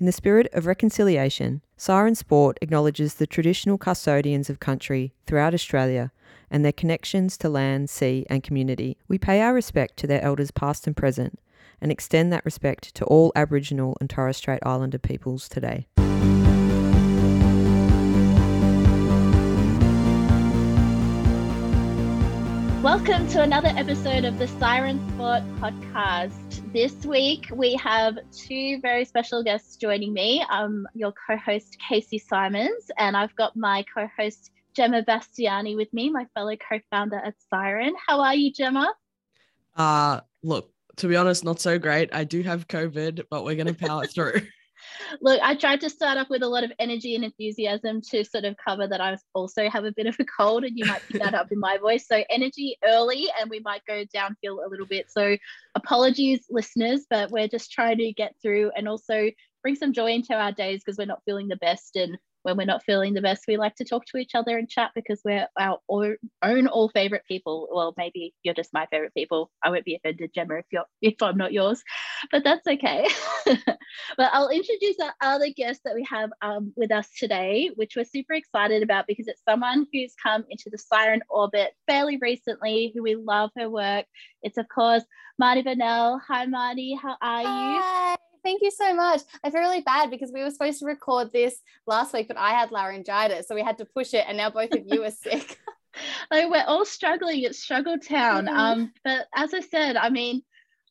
In the spirit of reconciliation, Siren Sport acknowledges the traditional custodians of country throughout Australia and their connections to land, sea, and community. We pay our respect to their elders past and present and extend that respect to all Aboriginal and Torres Strait Islander peoples today. Welcome to another episode of the Siren Sport podcast. This week we have two very special guests joining me. I'm your co host, Casey Symons, and I've got my co host, Gemma Bastiani, with me, my fellow co founder at Siren. How are you, Gemma? Uh, look, to be honest, not so great. I do have COVID, but we're going to power through. Look, I tried to start off with a lot of energy and enthusiasm to sort of cover that I also have a bit of a cold, and you might pick that up in my voice. So, energy early, and we might go downhill a little bit. So, apologies, listeners, but we're just trying to get through and also bring some joy into our days because we're not feeling the best and when we're not feeling the best, we like to talk to each other and chat because we're our own all favorite people. Well, maybe you're just my favorite people. I won't be offended, Gemma, if you're if I'm not yours, but that's okay. but I'll introduce our other guest that we have um, with us today, which we're super excited about because it's someone who's come into the Siren orbit fairly recently, who we love her work. It's of course Marnie Vanel. Hi, Marnie. How are you? Hi. Thank you so much. I feel really bad because we were supposed to record this last week, but I had laryngitis, so we had to push it, and now both of you are sick. like we're all struggling. It's struggle town. Mm. Um, but as I said, I mean,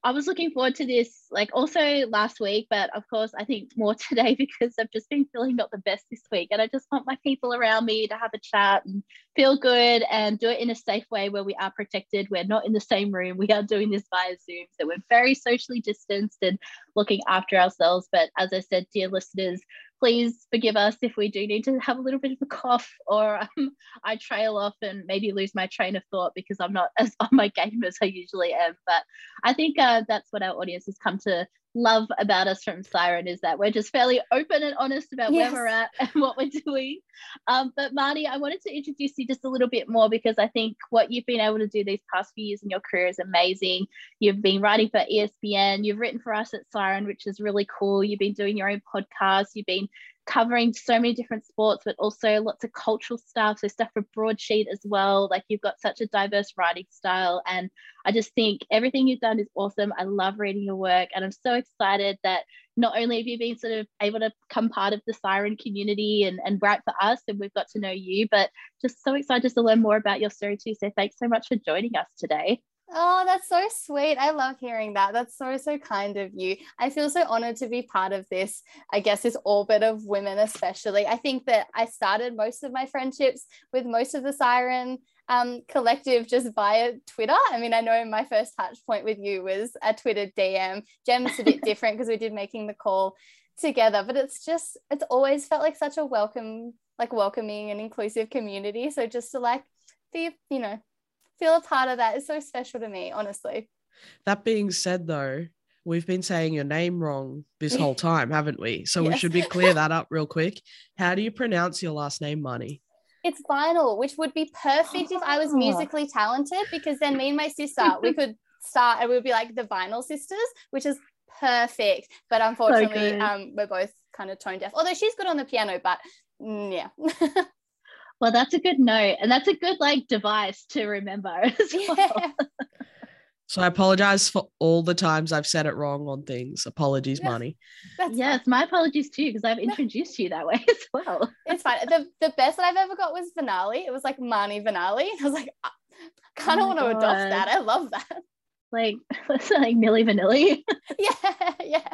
I was looking forward to this, like also last week, but of course, I think more today because I've just been feeling not the best this week. And I just want my people around me to have a chat and feel good and do it in a safe way where we are protected. We're not in the same room. We are doing this via Zoom. So we're very socially distanced and looking after ourselves. But as I said, dear listeners, please forgive us if we do need to have a little bit of a cough or um, I trail off and maybe lose my train of thought because I'm not as on my game as I usually am. But I think uh, that's what our audience has come to love about us from Siren is that we're just fairly open and honest about yes. where we're at and what we're doing. Um, but Marty, I wanted to introduce you just a little bit more because I think what you've been able to do these past few years in your career is amazing. You've been writing for ESPN, you've written for us at Siren, which is really cool. You've been doing your own podcast, you've been covering so many different sports, but also lots of cultural stuff. So stuff for broadsheet as well. Like you've got such a diverse writing style. And I just think everything you've done is awesome. I love reading your work. And I'm so excited that not only have you been sort of able to become part of the Siren community and, and write for us, and we've got to know you, but just so excited to learn more about your story too. So thanks so much for joining us today. Oh, that's so sweet. I love hearing that. That's so, so kind of you. I feel so honored to be part of this, I guess, this orbit of women, especially. I think that I started most of my friendships with most of the Siren um, collective just via Twitter. I mean, I know my first touch point with you was a Twitter DM. Gem's a bit different because we did making the call together, but it's just, it's always felt like such a welcome, like welcoming and inclusive community. So just to like be, you know, feel a part of that is so special to me, honestly. That being said, though, we've been saying your name wrong this whole time, haven't we? So yes. we should be clear that up real quick. How do you pronounce your last name, Marnie? It's vinyl, which would be perfect if I was musically talented because then me and my sister, we could start and we would be like the vinyl sisters, which is perfect. But unfortunately, so um, we're both kind of tone deaf. Although she's good on the piano, but mm, yeah. Well, that's a good note. And that's a good like device to remember as well. Yeah. So I apologize for all the times I've said it wrong on things. Apologies, yeah. Marnie. That's yes, my apologies too, because I've introduced you that way as well. It's fine. The, the best that I've ever got was Vanali. It was like Mani Vanali. I was like, I kind of oh want to adopt that. I love that like like Milli Vanilli? yeah, yeah.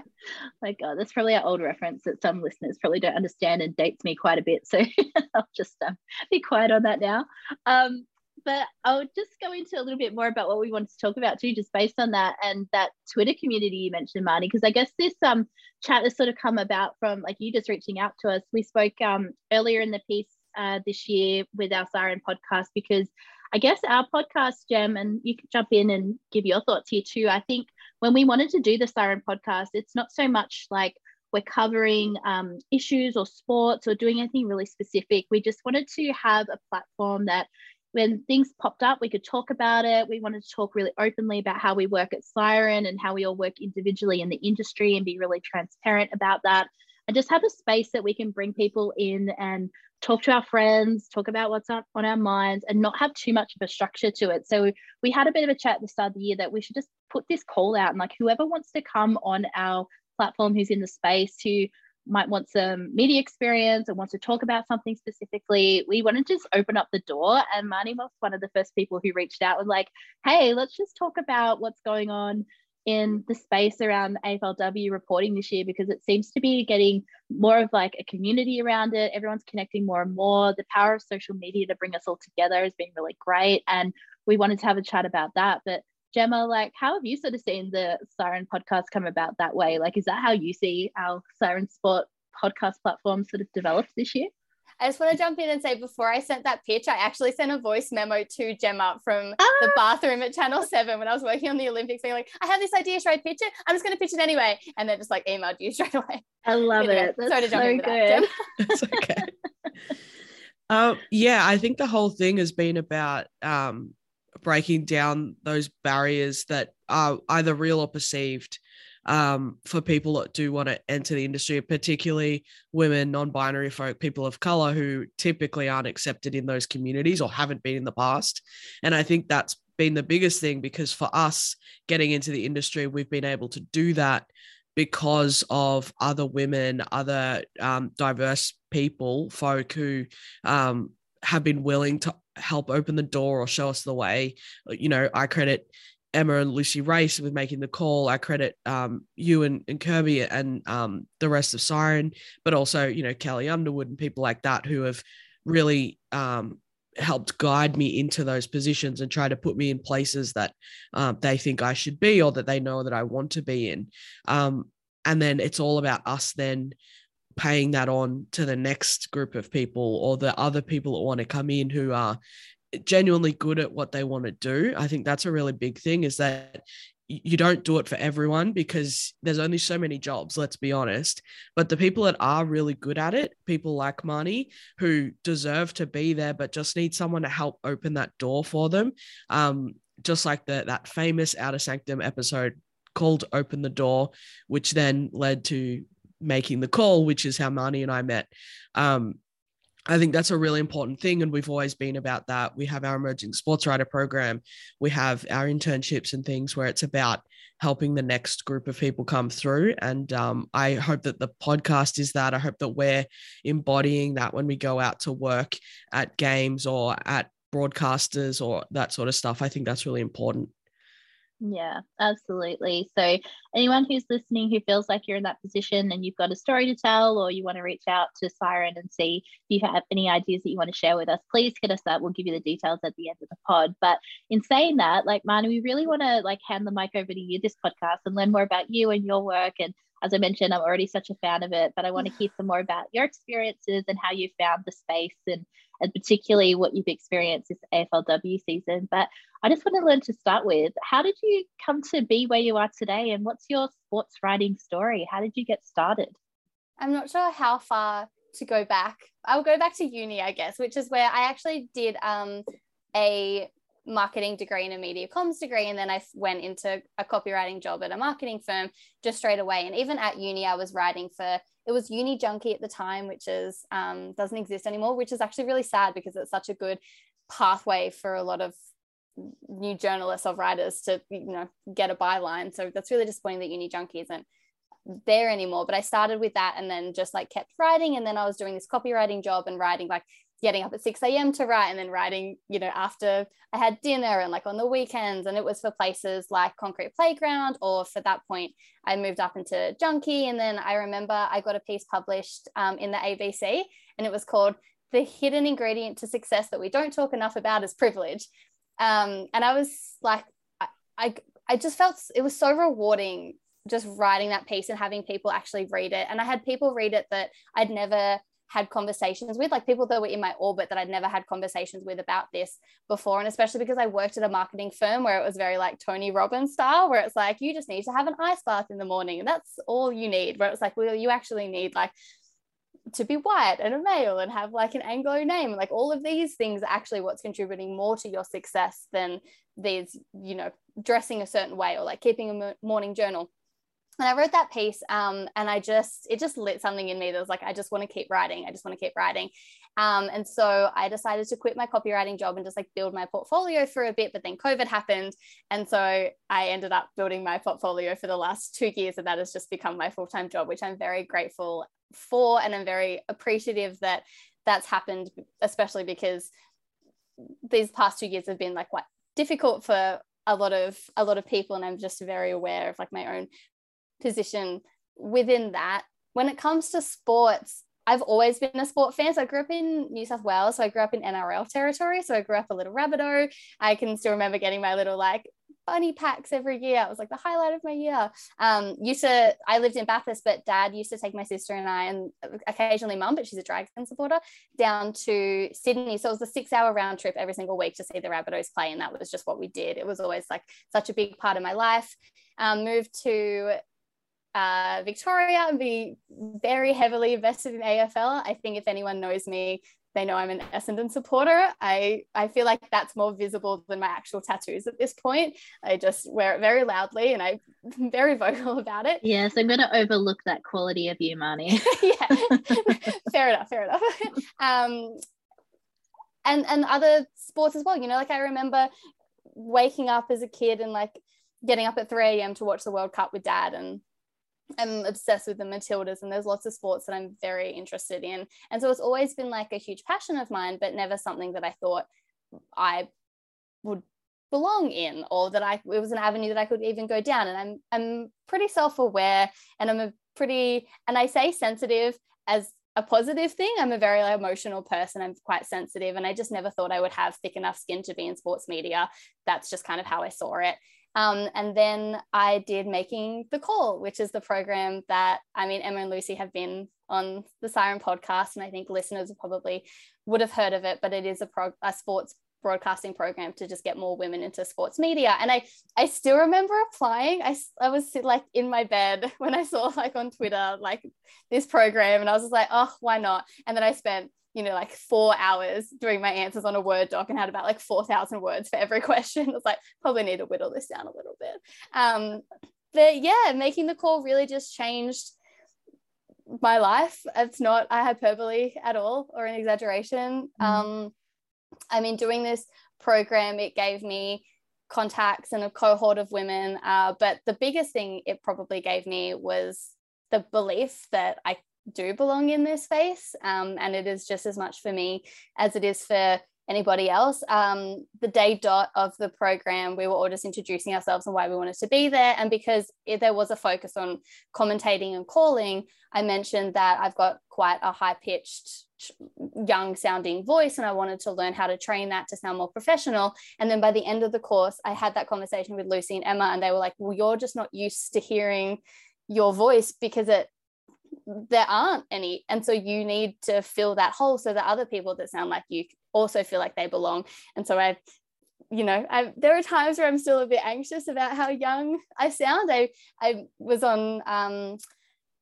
Like God, that's probably an old reference that some listeners probably don't understand and dates me quite a bit. So I'll just um, be quiet on that now. Um, but I'll just go into a little bit more about what we wanted to talk about too, just based on that and that Twitter community you mentioned, Marty, because I guess this um chat has sort of come about from like you just reaching out to us. We spoke um earlier in the piece uh, this year with our Siren podcast because I guess our podcast, Gem, and you can jump in and give your thoughts here too. I think when we wanted to do the Siren podcast, it's not so much like we're covering um, issues or sports or doing anything really specific. We just wanted to have a platform that when things popped up, we could talk about it. We wanted to talk really openly about how we work at Siren and how we all work individually in the industry and be really transparent about that. And just have a space that we can bring people in and talk to our friends, talk about what's on, on our minds, and not have too much of a structure to it. So we had a bit of a chat at the start of the year that we should just put this call out and like whoever wants to come on our platform who's in the space who might want some media experience and wants to talk about something specifically, we want to just open up the door. And Marnie was one of the first people who reached out and like, hey, let's just talk about what's going on in the space around AFLW reporting this year because it seems to be getting more of like a community around it. Everyone's connecting more and more. The power of social media to bring us all together has been really great. And we wanted to have a chat about that. But Gemma, like, how have you sort of seen the Siren podcast come about that way? Like, is that how you see our Siren Sport podcast platform sort of developed this year? I just want to jump in and say before I sent that pitch, I actually sent a voice memo to Gemma from ah. the bathroom at Channel 7 when I was working on the Olympics, being like, I have this idea, should I pitch it? I'm just going to pitch it anyway. And then just like emailed you straight away. I love anyway, it. That's sorry to jump so into good. that. It's okay. um, yeah, I think the whole thing has been about um, breaking down those barriers that are either real or perceived um, for people that do want to enter the industry, particularly women, non binary folk, people of color who typically aren't accepted in those communities or haven't been in the past. And I think that's been the biggest thing because for us getting into the industry, we've been able to do that because of other women, other um, diverse people, folk who um, have been willing to help open the door or show us the way. You know, I credit Emma and Lucy Race with making the call. I credit um, you and, and Kirby and um, the rest of Siren, but also, you know, Kelli Underwood and people like that who have really um, helped guide me into those positions and try to put me in places that um, they think I should be or that they know that I want to be in. Um, and then it's all about us then paying that on to the next group of people or the other people that want to come in who are genuinely good at what they want to do. I think that's a really big thing is that you don't do it for everyone because there's only so many jobs, let's be honest. But the people that are really good at it, people like Marnie, who deserve to be there, but just need someone to help open that door for them. Um, just like the that famous Outer Sanctum episode called Open the Door, which then led to making the call, which is how Marnie and I met. Um, I think that's a really important thing. And we've always been about that. We have our emerging sports writer program, we have our internships and things where it's about helping the next group of people come through. And um, I hope that the podcast is that. I hope that we're embodying that when we go out to work at games or at broadcasters or that sort of stuff. I think that's really important. Yeah, absolutely. So, anyone who's listening who feels like you're in that position and you've got a story to tell, or you want to reach out to Siren and see if you have any ideas that you want to share with us, please hit us up. We'll give you the details at the end of the pod. But in saying that, like Marnie, we really want to like hand the mic over to you this podcast and learn more about you and your work. And as I mentioned, I'm already such a fan of it, but I want to hear some more about your experiences and how you found the space and and particularly what you've experienced this AFLW season. But I just want to learn to start with how did you come to be where you are today and what's your sports writing story? How did you get started? I'm not sure how far to go back. I'll go back to uni, I guess, which is where I actually did um, a marketing degree and a media comms degree. And then I went into a copywriting job at a marketing firm just straight away. And even at uni, I was writing for it was Uni Junkee at the time, which is um, doesn't exist anymore, which is actually really sad because it's such a good pathway for a lot of new journalists or writers to you know get a byline. So that's really disappointing that Uni Junkee isn't there anymore. But I started with that and then just like kept writing, and then I was doing this copywriting job and writing like getting up at 6 a.m. to write and then writing, you know, after I had dinner and like on the weekends. And it was for places like Concrete Playground, or for that point, I moved up into Junkee. And then I remember I got a piece published um, in the ABC and it was called The Hidden Ingredient to Success That We Don't Talk Enough About is Privilege. Um, and I was like, I, I, I just felt it was so rewarding just writing that piece and having people actually read it. And I had people read it that I'd never had conversations with, like people that were in my orbit that I'd never had conversations with about this before. And especially because I worked at a marketing firm where it was very like Tony Robbins style, where it's like, you just need to have an ice bath in the morning. And that's all you need. Where it's like, well, you actually need like to be white and a male and have like an Anglo name. Like all of these things are actually what's contributing more to your success than these, you know, dressing a certain way or like keeping a morning journal. And I wrote that piece um, and I just, it just lit something in me that was like, I just want to keep writing. I just want to keep writing. Um, and so I decided to quit my copywriting job and just like build my portfolio for a bit. But then COVID happened. And so I ended up building my portfolio for the last two years. And that has just become my full time job, which I'm very grateful for. And I'm very appreciative that that's happened, especially because these past two years have been like quite difficult for a lot of a lot of people and i'm just very aware of like my own position within that when it comes to sports I've always been a sport fan. So I grew up in New South Wales. So I grew up in NRL territory. So I grew up a little Rabbitoh. I can still remember getting my little like bunny packs every year. It was like the highlight of my year. Um, used to, I lived in Bathurst, but dad used to take my sister and I, and occasionally mum, but she's a Dragon supporter, down to Sydney. So it was a six hour round trip every single week to see the Rabbitohs play. And that was just what we did. It was always like such a big part of my life. Um, moved to uh, Victoria and be very heavily invested in AFL. I think if anyone knows me, they know I'm an Essendon supporter. I, I feel like that's more visible than my actual tattoos at this point. I just wear it very loudly and I'm very vocal about it. Yes, I'm going to overlook that quality of you, Marnie. yeah, fair enough, fair enough. Um, and, and other sports as well. You know, like I remember waking up as a kid and like getting up at 3 a.m. to watch the World Cup with dad and I'm obsessed with the Matildas, and there's lots of sports that I'm very interested in. And so it's always been like a huge passion of mine, but never something that I thought I would belong in or that I it was an avenue that I could even go down. And I'm I'm pretty self-aware and I'm a pretty and I say sensitive as a positive thing. I'm a very emotional person. I'm quite sensitive, and I just never thought I would have thick enough skin to be in sports media. That's just kind of how I saw it. Um, and then I did Making the Call, which is the program that, I mean, Emma and Lucy have been on the Siren podcast, and I think listeners probably would have heard of it, but it is a, a sports broadcasting program to just get more women into sports media. And i i still remember applying. I, I was like in my bed when i saw like on twitter like this program and i was just like oh why not? And then i spent you know, like four hours doing my answers on a Word doc and had about like 4,000 words for every question. I was like, probably need to whittle this down a little bit. Um, but yeah, making the call really just changed my life. It's not a hyperbole at all or an exaggeration. Mm. Um, I mean, doing this program, it gave me contacts and a cohort of women. Uh, but the biggest thing it probably gave me was the belief that I do belong in this space. Um, and it is just as much for me as it is for anybody else. Um, the day dot of the program, we were all just introducing ourselves and why we wanted to be there. And because there was a focus on commentating and calling, I mentioned that I've got quite a high pitched, young sounding voice, and I wanted to learn how to train that to sound more professional. And then by the end of the course, I had that conversation with Lucy and Emma, and they were like, Well, you're just not used to hearing your voice because it there aren't any and so you need to fill that hole so that other people that sound like you also feel like they belong. And so i you know I, there are times where i'm still a bit anxious about how young i sound. I i was on um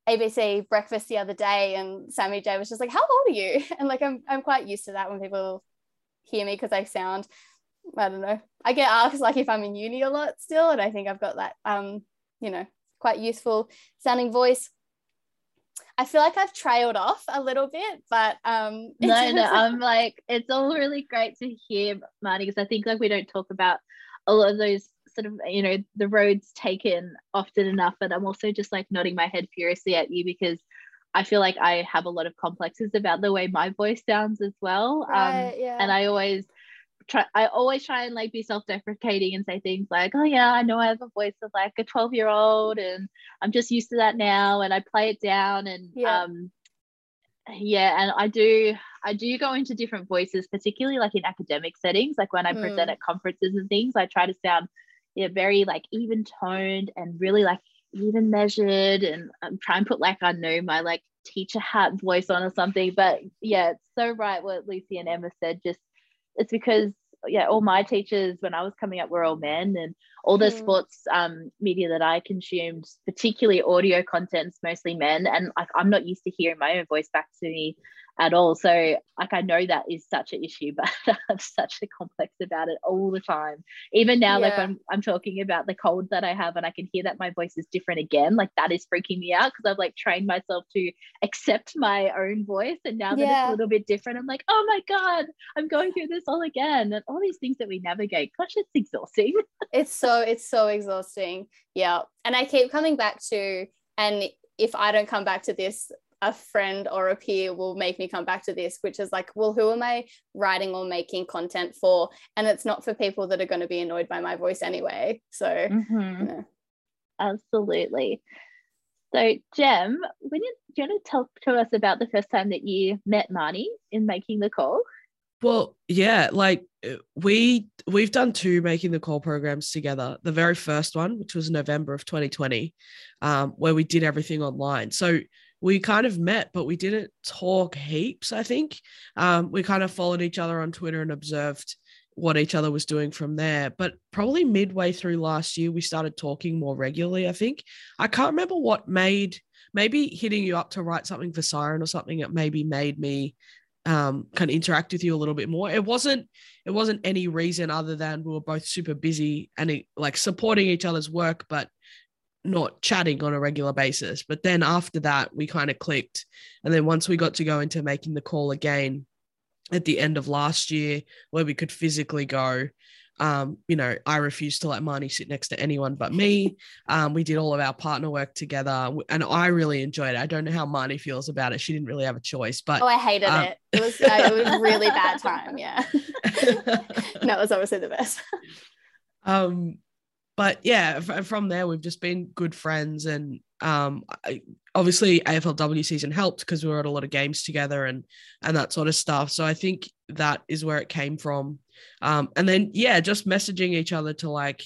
abc breakfast the other day and sammy j was just like how old are you? And like i'm, I'm quite used to that when people hear me because i sound i don't know i get asked like if i'm in uni a lot still and i think i've got that um you know quite useful sounding voice I feel like I've trailed off a little bit, but um no, no, I'm like it's all really great to hear, Marnie, because I think like we don't talk about a lot of those sort of you know the roads taken often enough, but I'm also just like nodding my head furiously at you because I feel like I have a lot of complexes about the way my voice sounds as well. Right, um, yeah. And I always try I always try and like be self-deprecating and say things like, oh yeah, I know I have a voice of like a 12 year old and I'm just used to that now and I play it down and yeah. um yeah and I do I do go into different voices, particularly like in academic settings, like when I mm. present at conferences and things, I try to sound yeah, very like even toned and really like even measured and I'm trying to put like I know my like teacher hat voice on or something. But yeah, it's so right what Lucy and Emma said, just it's because yeah all my teachers when i was coming up were all men and all the mm. sports um, media that I consumed, particularly audio content, mostly men, and like I'm not used to hearing my own voice back to me at all. So like I know that is such an issue, but I'm such a complex about it all the time. Even now, yeah. like when I'm talking about the cold that I have and I can hear that my voice is different again, like that is freaking me out because I've like trained myself to accept my own voice. And now that yeah. it's a little bit different, I'm like, oh my God, I'm going through this all again. And all these things that we navigate, gosh, it's exhausting. it's so, it's so exhausting. Yeah. And I keep coming back to, and if I don't come back to this a friend or a peer will make me come back to this, which is like, well, who am I writing or making content for? And it's not for people that are going to be annoyed by my voice anyway. So, mm-hmm. you know. absolutely. So, Jem, when you, do you want to talk to us about the first time that you met Marnie in making the call? Well, yeah, like uh, we we've done two making the call programs together. The very first one, which was November of 2020, um, where we did everything online. So we kind of met, but we didn't talk heaps, I think. Um, we kind of followed each other on Twitter and observed what each other was doing from there. But probably midway through last year, we started talking more regularly, I think. I can't remember what made maybe hitting you up to write something for Siren or something that maybe made me um, kind of interact with you a little bit more. It wasn't it wasn't any reason other than we were both super busy and it, like supporting each other's work, but not chatting on a regular basis. But then after that, we kind of clicked. And then once we got to go into making the call again at the end of last year, where we could physically go, um, you know, I refused to let Marnie sit next to anyone but me. Um, we did all of our partner work together, and I really enjoyed it. I don't know how Marnie feels about it. She didn't really have a choice, but oh, I hated um, it. It was uh, it was really bad time. Yeah, no, it was obviously the best. Um, but yeah, from there we've just been good friends, and um, obviously AFLW season helped because we were at a lot of games together and and that sort of stuff. So I think that is where it came from. Um, and then yeah, just messaging each other to like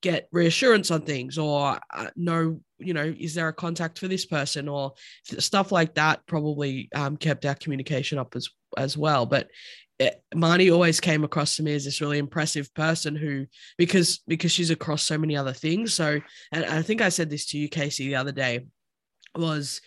get reassurance on things or uh, know you know is there a contact for this person or stuff like that probably um, kept our communication up as as well but it, Marnie always came across to me as this really impressive person who, because because she's across so many other things. So, and I think I said this to you, Casey, the other day, was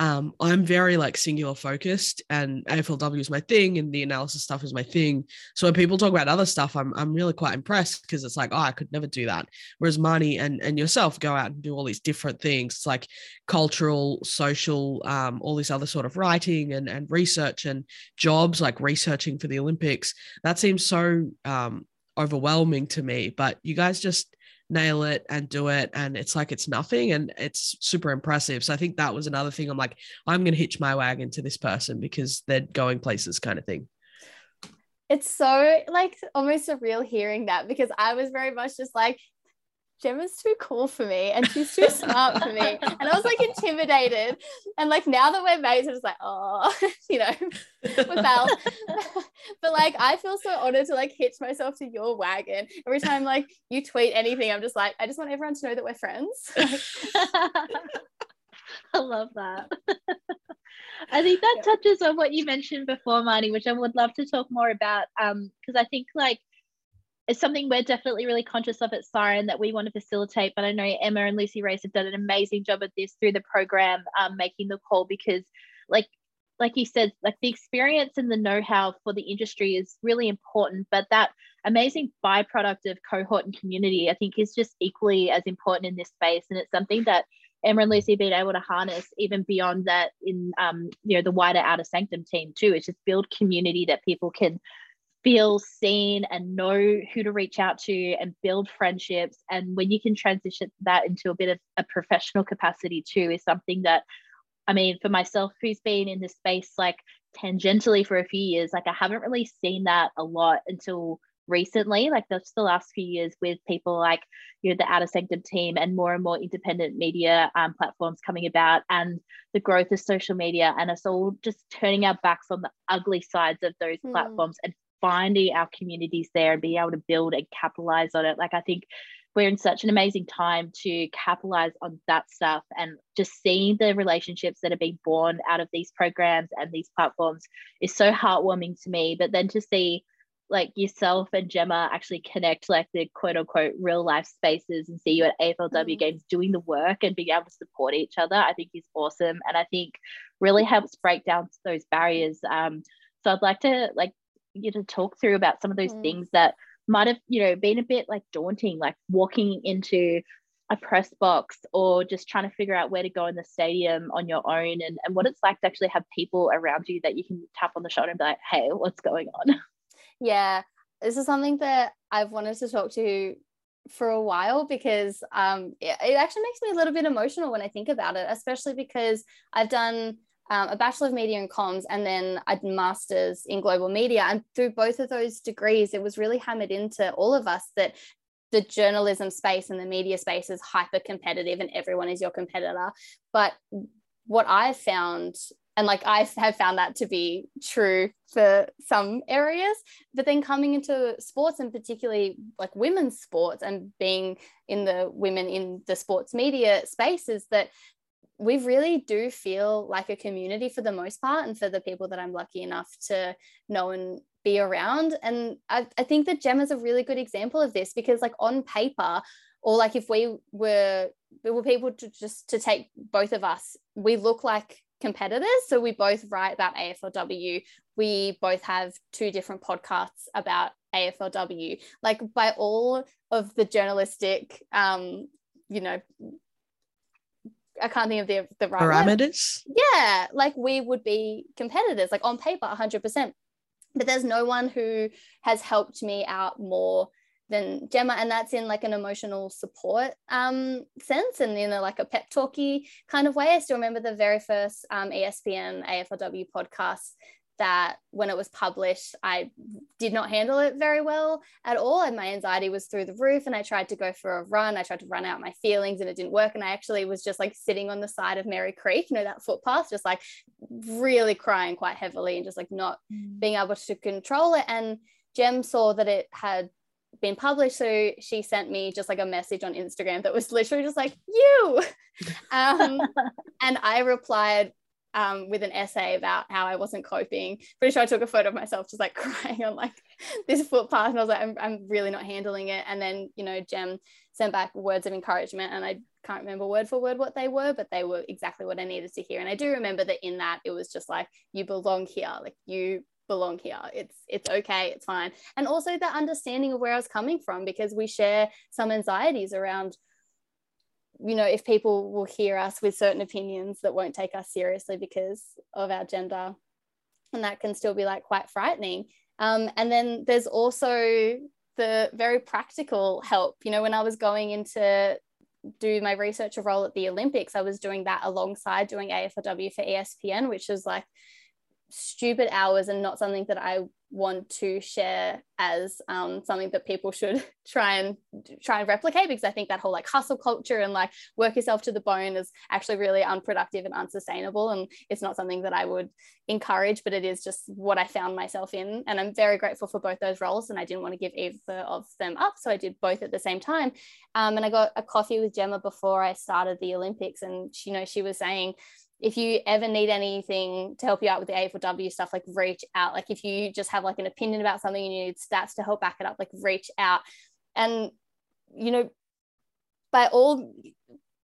um, I'm very like singular focused and AFLW is my thing and the analysis stuff is my thing. So when people talk about other stuff, I'm, I'm really quite impressed because it's like, oh, I could never do that. Whereas Marnie and, and yourself go out and do all these different things. It's like cultural, social, um, all this other sort of writing and, and research and jobs like researching for the Olympics. That seems so um, overwhelming to me, but you guys just nail it and do it and it's like it's nothing and it's super impressive. So i think that was another thing. I'm like i'm going to hitch my wagon to this person because they're going places kind of thing. It's so like almost surreal hearing that because i was very much just like Gemma's too cool for me and she's too smart for me. And I was like intimidated. And like now that we're mates, I'm just like, oh, you know, without but like I feel so honored to like hitch myself to your wagon. Every time like you tweet anything, I'm just like, I just want everyone to know that we're friends. I love that. I think that touches on what you mentioned before, Marnie, which I would love to talk more about. Um, because I think like it's something we're definitely really conscious of at Siren that we want to facilitate. But I know Emma and Lucy Race have done an amazing job at this through the program, um, making the call because, like, like you said, like the experience and the know-how for the industry is really important. But that amazing byproduct of cohort and community, I think, is just equally as important in this space. And it's something that Emma and Lucy have been able to harness even beyond that in um, you know the wider outer sanctum team too. It's just build community that people can feel seen and know who to reach out to and build friendships. And when you can transition that into a bit of a professional capacity too is something that i mean for myself who's been in this space like tangentially for a few years like i haven't really seen that a lot until recently. Like just the last few years with people like you know the outer sanctum team and more and more independent media um, platforms coming about and the growth of social media. And us all just turning our backs on the ugly sides of those mm. platforms and finding our communities there and being able to build and capitalize on it. Like I think we're in such an amazing time to capitalize on that stuff and just seeing the relationships that are being born out of these programs and these platforms is so heartwarming to me. But then to see like yourself and Gemma actually connect like the quote unquote real life spaces and see you at AFLW mm. games doing the work and being able to support each other, I think is awesome. And I think really helps break down those barriers. Um, so I'd like to like you to talk through about some of those mm. things that might have, you know, been a bit like daunting, like walking into a press box or just trying to figure out where to go in the stadium on your own and, and what it's like to actually have people around you that you can tap on the shoulder and be like, hey, what's going on? Yeah, this is something that I've wanted to talk to for a while because um, it, it actually makes me a little bit emotional when I think about it, especially because I've done um, a Bachelor of Media and Comms and then a master's in global media. And through both of those degrees, it was really hammered into all of us that the journalism space and the media space is hyper competitive and everyone is your competitor. But what I've found and like I have found that to be true for some areas but then coming into sports and particularly like women's sports and being in the women in the sports media space is that we really do feel like a community for the most part and for the people that I'm lucky enough to know and be around and I, I think that Gem is a really good example of this because like on paper or like if we were we were people to just to take both of us we look like competitors. So we both write about AFLW. We both have two different podcasts about AFLW. Like by all of the journalistic, um, you know, I can't think of the the right parameters. Word. Yeah, like we would be competitors, like on paper, hundred percent. But there's no one who has helped me out more than Gemma, and that's in like an emotional support um, sense and in a like a pep talky kind of way. I still remember the very first um, ESPN AFLW podcast that when it was published, I did not handle it very well at all. And my anxiety was through the roof. And I tried to go for a run. I tried to run out my feelings and it didn't work. And I actually was just like sitting on the side of Merri Creek, you know, that footpath, just like really crying quite heavily and just like not mm. being able to control it. And Jem saw that it had been published. So she sent me just like a message on Instagram that was literally just like, you. Um, and I replied um, with an essay about how I wasn't coping. Pretty sure I took a photo of myself just like crying on like this footpath. And I was like, I'm, I'm really not handling it. And then, you know, Jem sent back words of encouragement and I can't remember word for word what they were, but they were exactly what I needed to hear. And I do remember that in that it was just like, you belong here. Like you belong here it's it's okay it's fine and also the understanding of where i was coming from because we share some anxieties around you know if people will hear us with certain opinions that won't take us seriously because of our gender and that can still be like quite frightening. Um, and then there's also the very practical help. You know when i was going into do my researcher role at the olympics i was doing that alongside doing aflw for espn which is like stupid hours and not something that I want to share as um, something that people should try and try and replicate because I think that whole like hustle culture and like work yourself to the bone is actually really unproductive and unsustainable and it's not something that I would encourage but it is just what I found myself in and I'm very grateful for both those roles and I didn't want to give either of them up so I did both at the same time. Um, and I got a coffee with Gemma before I started the Olympics and you know she was saying if you ever need anything to help you out with the AFLW stuff, like reach out. Like if you just have like an opinion about something and you need stats to help back it up, like reach out. And you know, by all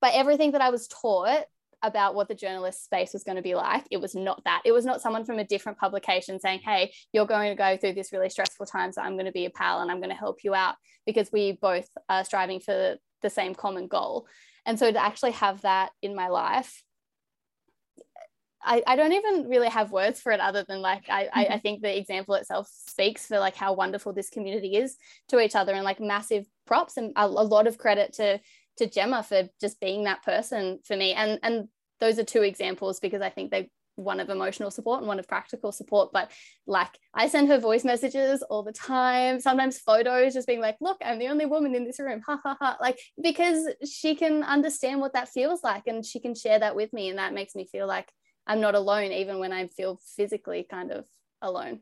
by everything that I was taught about what the journalist space was going to be like, it was not that. It was not someone from a different publication saying, Hey, you're going to go through this really stressful time. So I'm going to be a pal and I'm going to help you out because we both are striving for the same common goal. And so to actually have that in my life I, I don't even really have words for it other than like I, I, I mm-hmm. think the example itself speaks for like how wonderful this community is to each other and like massive props and a, a lot of credit to to Gemma for just being that person for me and and those are two examples because I think they one of emotional support and one of practical support but like I send her voice messages all the time sometimes photos just being like look I'm the only woman in this room ha ha ha like because she can understand what that feels like and she can share that with me and that makes me feel like I'm not alone, even when I feel physically kind of alone.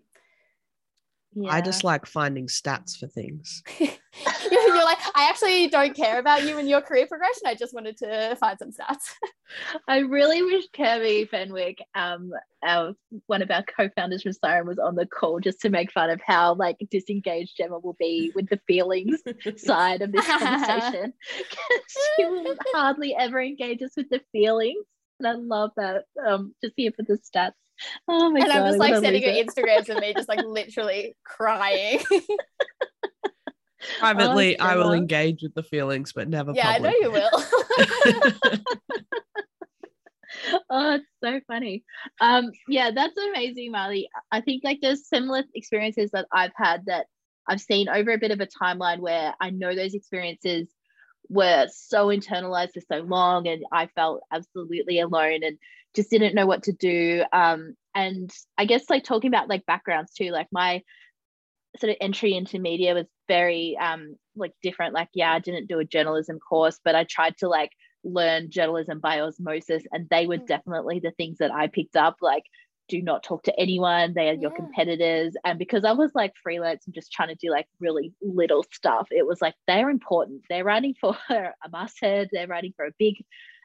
I just like finding stats for things. you're, like, I actually don't care about you and your career progression. I just wanted to find some stats. I really wish Kirby Fenwick, um, our one of our co-founders from Siren, was on the call just to make fun of how like disengaged Gemma will be with the feelings side of this conversation. she will hardly ever engage us with the feelings. And I love that. Um, just here for the stats. Oh my and god! I'm just like sending her Instagrams of me just like literally crying. Privately, oh, I will engage with the feelings, but never. Yeah, public. I know you will. oh, it's so funny. Um, yeah, that's amazing, Marnie. I think like there's similar experiences that I've had that I've seen over a bit of a timeline where I know those experiences were so internalized for so long and I felt absolutely alone and just didn't know what to do. Um, and I guess like talking about like backgrounds too, like my sort of entry into media was very um like different. Like, yeah, I didn't do a journalism course, but I tried to like learn journalism by osmosis, and they were mm. definitely the things that I picked up. Like, do not talk to anyone. They are yeah. your competitors. And because I was like freelance and just trying to do like really little stuff, it was like they're important. They're writing for a masthead. They're writing for a big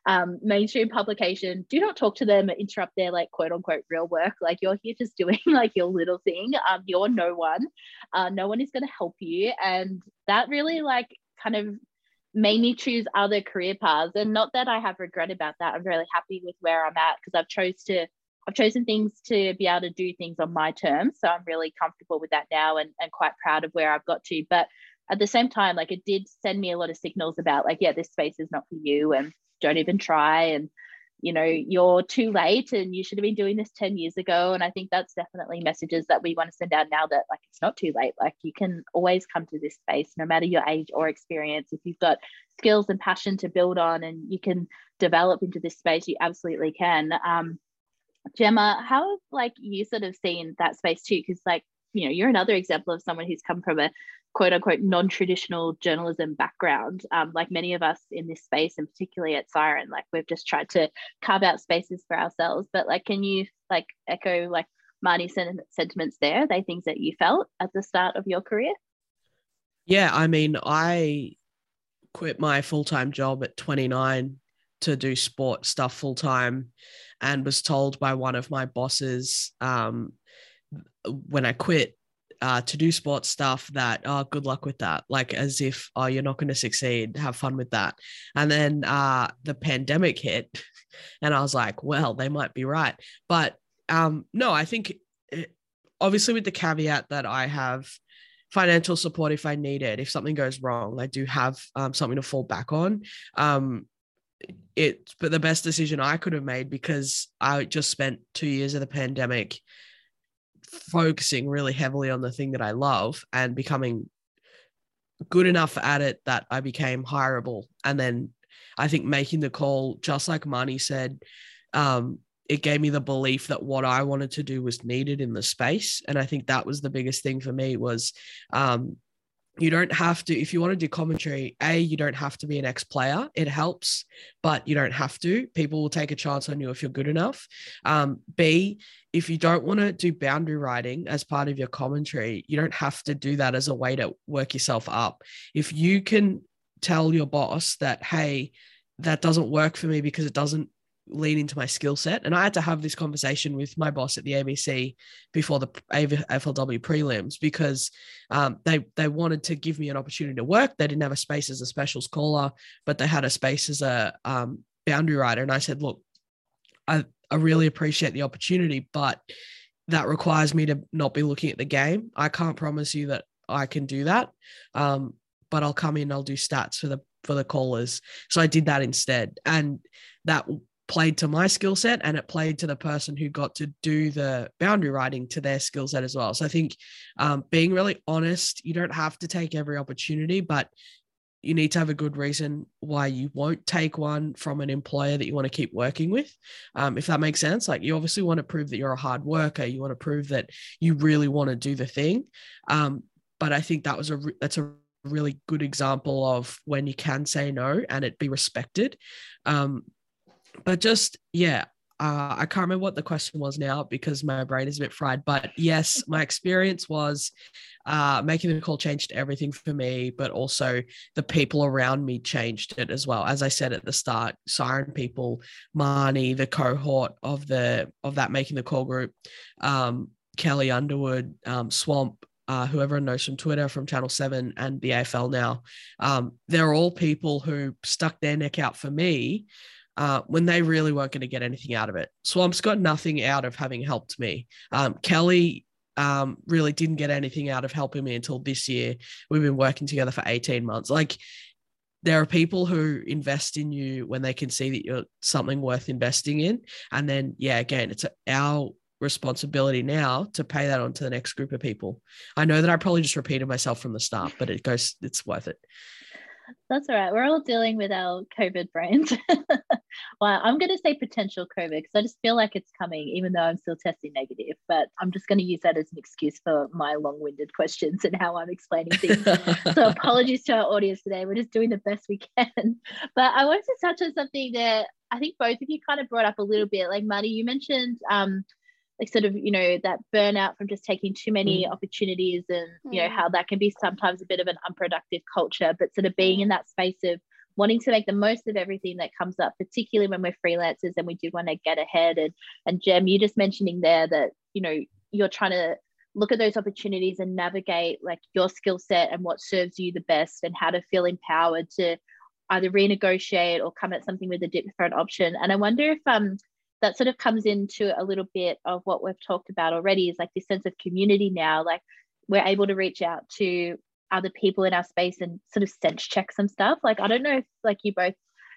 um, mainstream publication, do not talk to them, interrupt their like quote unquote real work. Like you're here just doing like your little thing. Um, you're no one. Uh, no one is going to help you. And that really like kind of made me choose other career paths. And not that I have regret about that. I'm really happy with where I'm at because I've chose to I've chosen things to be able to do things on my terms. So I'm really comfortable with that now and, and quite proud of where I've got to. But at the same time, like it did send me a lot of signals about like, yeah, this space is not for you. And don't even try and you know you're too late and you should have been doing this 10 years ago and i think that's definitely messages that we want to send out now that like it's not too late like you can always come to this space no matter your age or experience if you've got skills and passion to build on and you can develop into this space you absolutely can um gemma how have like you sort of seen that space too because like you know you're another example of someone who's come from a quote unquote non-traditional journalism background um, like many of us in this space and particularly at siren like we've just tried to carve out spaces for ourselves. But like can you like echo like marnie's sentiments there they things that you felt at the start of your career? Yeah i mean i quit my full-time job at 29 to do sport stuff full-time and was told by one of my bosses um, when i quit uh, to do sports stuff that oh good luck with that. Like as if oh you're not going to succeed. Have fun with that. And then uh, the pandemic hit and i was like well they might be right. But um, no i think it, eh, obviously with the caveat that i have financial support if i need it. If something goes wrong i do have um, something to fall back on. Um, it but the best decision i could have made because i just spent two years of the pandemic focusing really heavily on the thing that I love and becoming good enough at it that I became hireable. And then I think making the call, just like Marnie said, um, it gave me the belief that what I wanted to do was needed in the space. And I think that was the biggest thing for me was um, you don't have to if you want to do commentary a you don't have to be an ex-player. It helps but you don't have to. People will take a chance on you if you're good enough. Um, b if you don't want to do boundary riding as part of your commentary you don't have to do that as a way to work yourself up. If you can tell your boss that hey that doesn't work for me because it doesn't lean into my skill set. And I had to have this conversation with my boss at the ABC before the AFLW prelims because um, they they wanted to give me an opportunity to work. They didn't have a space as a specials caller, but they had a space as a um, boundary rider. And I said, look, I, I really appreciate the opportunity, but that requires me to not be looking at the game. I can't promise you that I can do that. Um, but I'll come in, I'll do stats for the for the callers. So I did that instead. And that played to my skill set and it played to the person who got to do the boundary riding to their skill set as well. So I think um, being really honest, you don't have to take every opportunity, but you need to have a good reason why you won't take one from an employer that you want to keep working with. Um, if that makes sense, like you obviously want to prove that you're a hard worker, you want to prove that you really want to do the thing. Um, but I think that was a that's a really good example of when you can say no and it be respected. Um, but just yeah uh, I can't remember what the question was now because my brain is a bit fried. But yes, my experience was uh, making the call changed everything for me, but also the people around me changed it as well. As I said at the start, Siren people, Marnie, the cohort of the of that making the call group, um, Kelli Underwood, um, Swamp, uh, whoever knows from Twitter, from Channel 7 and the AFL now, um, they're all people who stuck their neck out for me uh, when they really weren't going to get anything out of it. Swamp's got nothing out of having helped me. Um, Kelli um, really didn't get anything out of helping me until this year. We've been working together for 18 months. Like, there are people who invest in you when they can see that you're something worth investing in. And then, yeah, again, it's our responsibility now to pay that on to the next group of people. I know that I probably just repeated myself from the start, but it goes, it's worth it. That's all right. We're all dealing with our COVID brains. well, I'm going to say potential COVID because I just feel like it's coming, even though I'm still testing negative. But I'm just going to use that as an excuse for my long winded questions and how I'm explaining things. so, apologies to our audience today. We're just doing the best we can. But I wanted to touch on something that I think both of you kind of brought up a little bit. Like, Marty, you mentioned um, like sort of you know that burnout from just taking too many mm. opportunities and you know mm. how that can be sometimes a bit of an unproductive culture but sort of being in that space of wanting to make the most of everything that comes up particularly when we're freelancers and we do want to get ahead and and Jem you just mentioning there that you know you're trying to look at those opportunities and navigate like your skill set and what serves you the best and how to feel empowered to either renegotiate or come at something with a different option and i wonder if um that sort of comes into a little bit of what we've talked about already is like this sense of community now like we're able to reach out to other people in our space and sort of sense check some stuff. Like i don't know if like you both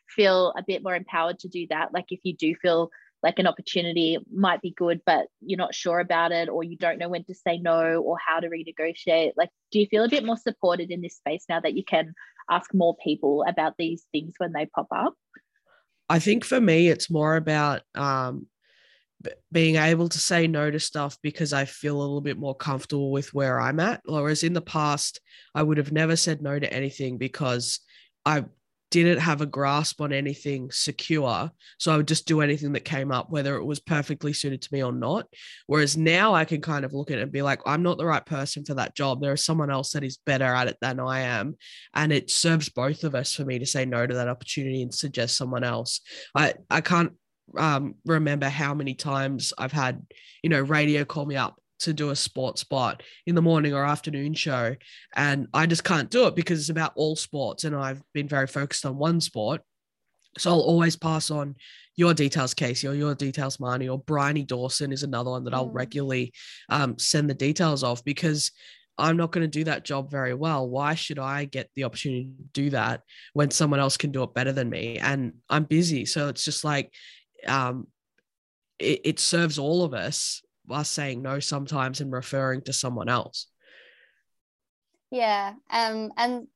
feel a bit more empowered to do that. Like if you do feel like an opportunity might be good but you're not sure about it or you don't know when to say no or how to renegotiate. Like do you feel a bit more supported in this space now that you can ask more people about these things when they pop up I think for me, it's more about um, b- being able to say no to stuff because I feel a little bit more comfortable with where I'm at. Whereas in the past, I would have never said no to anything because I didn't have a grasp on anything secure. So I would just do anything that came up, whether it was perfectly suited to me or not. Whereas now I can kind of look at it and be like, I'm not the right person for that job. There is someone else that is better at it than I am. And it serves both of us for me to say no to that opportunity and suggest someone else. I, I can't um, remember how many times I've had, you know, radio call me up to do a sports spot in the morning or afternoon show. And I just can't do it because it's about all sports. And I've been very focused on one sport. So I'll always pass on your details, Casey, or your details, Marnie, or Bryony Dawson is another one that I'll mm. regularly um, send the details of because I'm not going to do that job very well. Why should I get the opportunity to do that when someone else can do it better than me? And I'm busy. So it's just like, um, it, it serves all of us us saying no sometimes and referring to someone else. Yeah. Um, and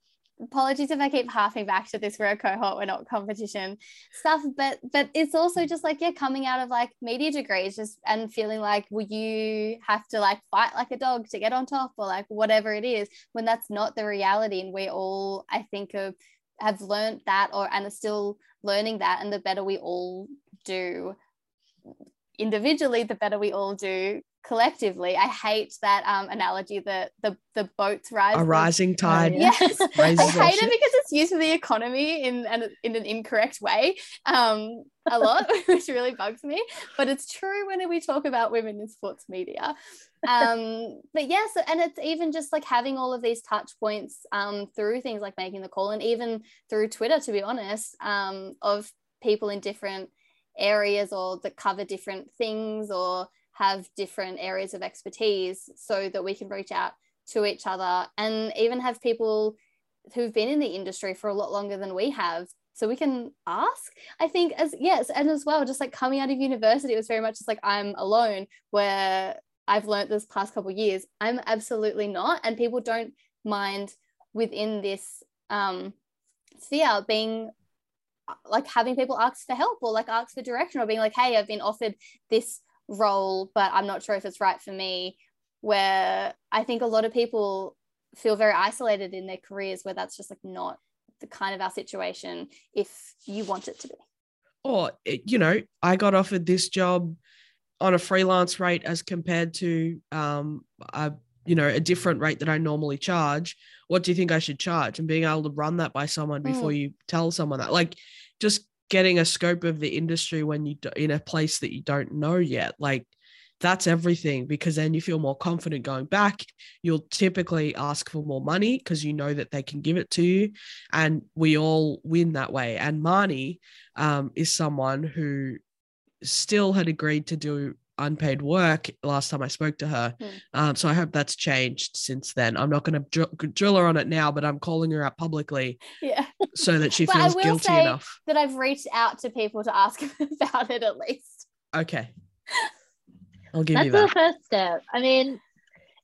apologies if I keep harping back to this. We're a cohort, we're not competition stuff, but but it's also just like yeah, coming out of like media degrees, just and feeling like will you have to like fight like a dog to get on top or like whatever it is when that's not the reality, and we all I think of have learned that or and are still learning that, and the better we all do individually, the better we all do collectively. I hate that um, analogy that the the boats rise. A rising tide. Yes, I hate it because it's used for the economy in an in an incorrect way. Um, a lot, which really bugs me. But it's true when we talk about women in sports media. Um, but yes, yeah, so, and it's even just like having all of these touch points um, through things like making the call, and even through Twitter, to be honest, um, of people in different areas or that cover different things or have different areas of expertise so that we can reach out to each other and even have people who've been in the industry for a lot longer than we have. So we can ask i think as yes and as well just like coming out of university it was very much just like i'm alone where i've learned this past couple years. I'm absolutely not and people don't mind within this um sphere being like having people ask for help or like ask for direction or being like hey i've been offered this role but i'm not sure if it's right for me where i think a lot of people feel very isolated in their careers where that's just like not the kind of our situation if you want it to be. Or you know, I got offered this job on a freelance rate as compared to um, a you know a different rate that I normally charge. What do you think I should charge? And being able to run that by someone before mm. you tell someone that, like, just getting a scope of the industry when you in a place that you don't know yet, like that's everything because then you feel more confident going back. You'll typically ask for more money because you know that they can give it to you. And we all win that way. And Marnie um, is someone who still had agreed to do unpaid work last time I spoke to her. Mm. Um, so I hope that's changed since then. I'm not going to dr- drill her on it now, but I'm calling her out publicly. Yeah. So that she feels guilty enough. That I've reached out to people to ask about it at least. Okay. I'll give That's you that. That's the first step. I mean,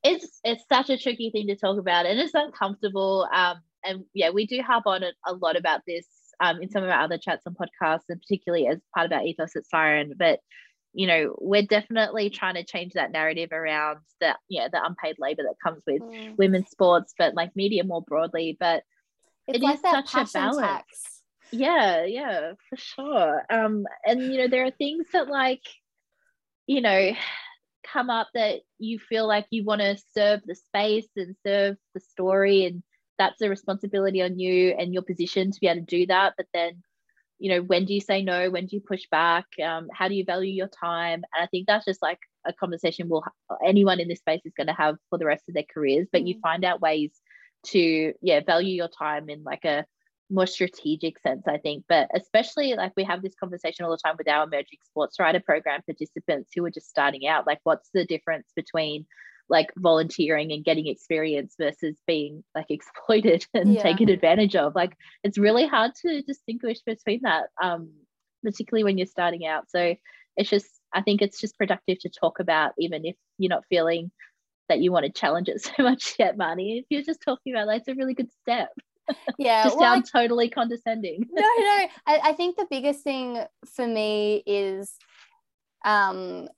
it's it's such a tricky thing to talk about, and it's uncomfortable. Um, and yeah, we do harp on it a lot about this um, in some of our other chats and podcasts, and particularly as part of our ethos at Siren. But you know, we're definitely trying to change that narrative around the yeah the unpaid labor that comes with mm. women's sports, but like media more broadly. But it's it like is such a balance. Tax. Yeah, yeah, for sure. Um, and you know, there are things that like you know, come up that you feel like you want to serve the space and serve the story and that's a responsibility on you and your position to be able to do that but then you know when do you say no when do you push back um, how do you value your time and i think that's just like a conversation will anyone in this space is going to have for the rest of their careers but mm. you find out ways to yeah value your time in like a more strategic sense, I think. But especially like we have this conversation all the time with our emerging sports writer program participants who are just starting out. Like, what's the difference between like volunteering and getting experience versus being like exploited and yeah. taken advantage of? Like, it's really hard to distinguish between that, um, particularly when you're starting out. So it's just, I think it's just productive to talk about, even if you're not feeling that you want to challenge it so much yet, Marnie. If you're just talking about like it's a really good step yeah just well, sound I, totally condescending no no I, I think the biggest thing for me is um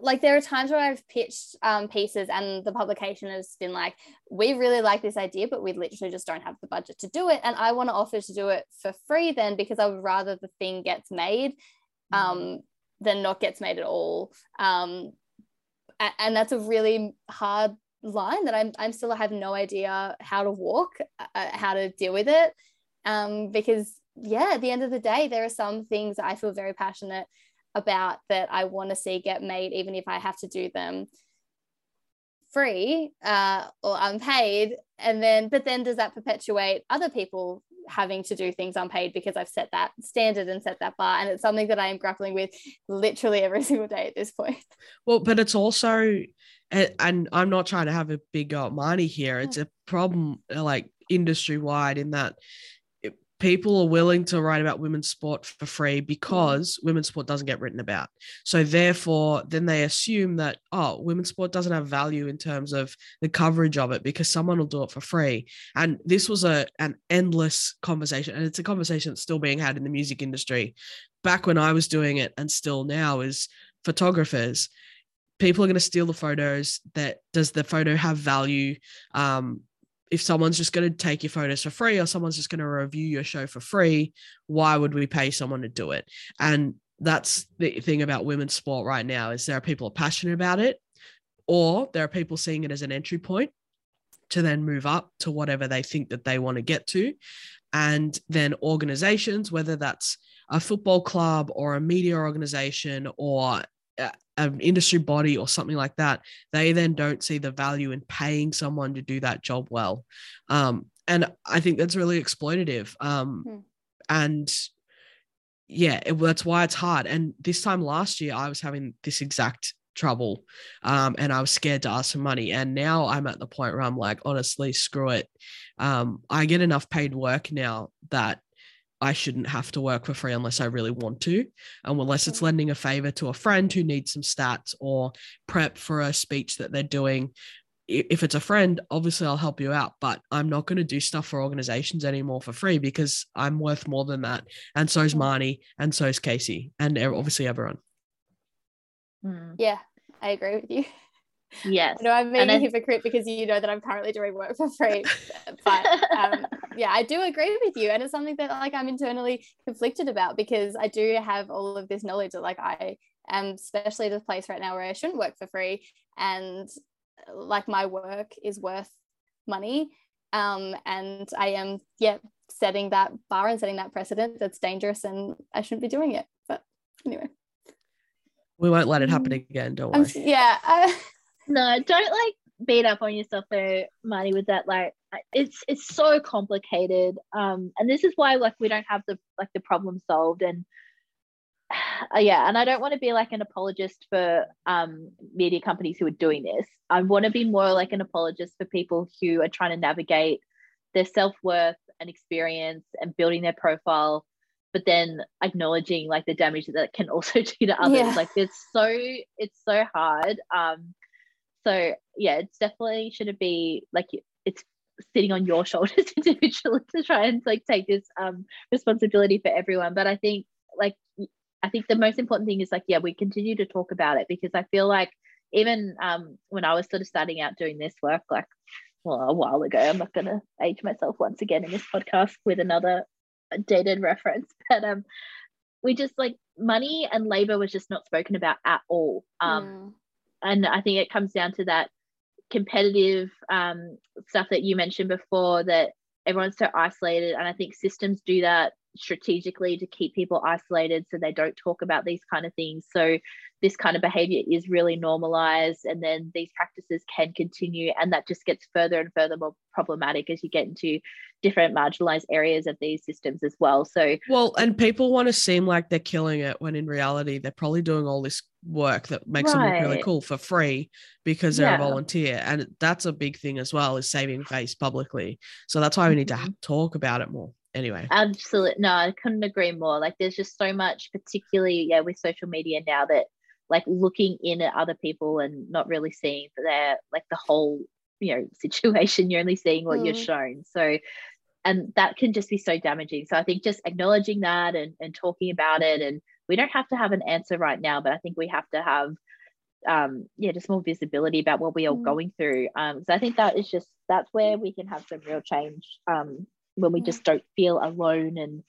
like there are times where I've pitched um, pieces and the publication has been like, we really like this idea, but we literally just don't have the budget to do it. And I want to offer to do it for free then because I would rather the thing gets made um, mm. than not gets made at all. Um, and that's a really hard line that I'm, I'm still have no idea how to walk, uh, uh, how to deal with it. Um, because yeah, at the end of the day, there are some things I feel very passionate about that I want to see get made, even if I have to do them free uh, or unpaid. And then, but then does that perpetuate other people having to do things unpaid because I've set that standard and set that bar? And it's something that I am grappling with literally every single day at this point. Well, but it's also and, I'm not trying to have a big uh, money here. It's a problem like industry wide in that people are willing to write about women's sport for free because women's sport doesn't get written about. So therefore, then they assume that oh, women's sport doesn't have value in terms of the coverage of it because someone will do it for free. And this was a an endless conversation, and it's a conversation that's still being had in the music industry. Back when I was doing it, and still now, is photographers people are going to steal the photos that does the photo have value um, if someone's just going to take your photos for free or someone's just going to review your show for free why would we pay someone to do it? And that's the thing about women's sport right now is there are people passionate about it or there are people seeing it as an entry point to then move up to whatever they think that they want to get to. And then organizations whether that's a football club or a media organization or an industry body or something like that, they then don't see the value in paying someone to do that job well. Um, and I think that's really exploitative. Um, hmm. And yeah, it, that's why it's hard. And this time last year, I was having this exact trouble um, and I was scared to ask for money. And now I'm at the point where I'm like, honestly, screw it. Um, I get enough paid work now that I shouldn't have to work for free unless I really want to, and unless it's lending a favor to a friend who needs some stats or prep for a speech that they're doing. If it's a friend, obviously I'll help you out, but I'm not going to do stuff for organizations anymore for free because I'm worth more than that. And so is Marnie, and so is Casey, and obviously everyone. Hmm. Yeah, I agree with you. Yes. I know I'm being a hypocrite because you know that I'm currently doing work for free, but um, yeah, I do agree with you. And it's something that like I'm internally conflicted about because I do have all of this knowledge that like I am especially at a place right now where I shouldn't work for free. And like my work is worth money. Um, and I am, yeah, setting that bar and setting that precedent that's dangerous and I shouldn't be doing it. But anyway. We won't let it happen mm. again, don't worry. yeah. I- no, don't like beat up on yourself though, Marnie, with that. Like it's it's so complicated. Um, and this is why like we don't have the like the problem solved. And uh, yeah, and I don't want to be like an apologist for um media companies who are doing this. I want to be more like an apologist for people who are trying to navigate their self-worth and experience and building their profile but then acknowledging like the damage that it can also do to others yeah. like it's so it's so hard um so yeah it's definitely shouldn't be like it's sitting on your shoulders individually to try and like take this um responsibility for everyone. But i think like i think the most important thing is like yeah we continue to talk about it because i feel like even um when i was sort of starting out doing this work like well a while ago i'm not to age myself once again in this podcast with another dated reference but um we just like money and labor was just not spoken about at all. Um mm and I think it comes down to that competitive um, stuff that you mentioned before that everyone's so isolated and i think systems do that strategically to keep people isolated so they don't talk about these kind of things so this kind of behavior is really normalized and then these practices can continue and that just gets further and further more problematic as you get into different marginalized areas of these systems as well so well and people want to seem like they're killing it when in reality they're probably doing all this work that makes right. them look really cool for free because they're yeah. a volunteer and that's a big thing as well is saving face publicly so that's why we need to mm-hmm. talk about it more anyway. Absolutely no i couldn't agree more. Like there's just so much particularly yeah with social media now that like looking in at other people and not really seeing their like the whole you know situation you're only seeing what mm. you're shown. So and that can just be so damaging. So i think just acknowledging that and, and talking about it and we don't have to have an answer right now but i think we have to have um yeah just more visibility about what we are mm. going through. Um so i think that is just that's where we can have some real change um when we just don't feel alone and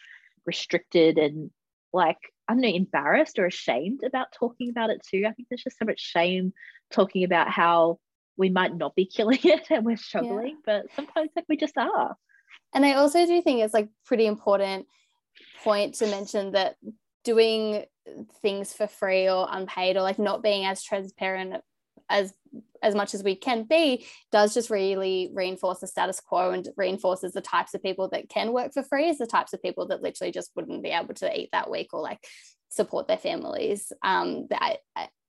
restricted and like I don't know, embarrassed or ashamed about talking about it too. I think there's just so much shame talking about how we might not be killing it and we're struggling, yeah. but sometimes like we just are. And I also do think it's like pretty important point to mention that doing things for free or unpaid or like not being as transparent as as much as we can be does just really reinforce the status quo and reinforces the types of people that can work for free as the types of people that literally just wouldn't be able to eat that week or like support their families um I,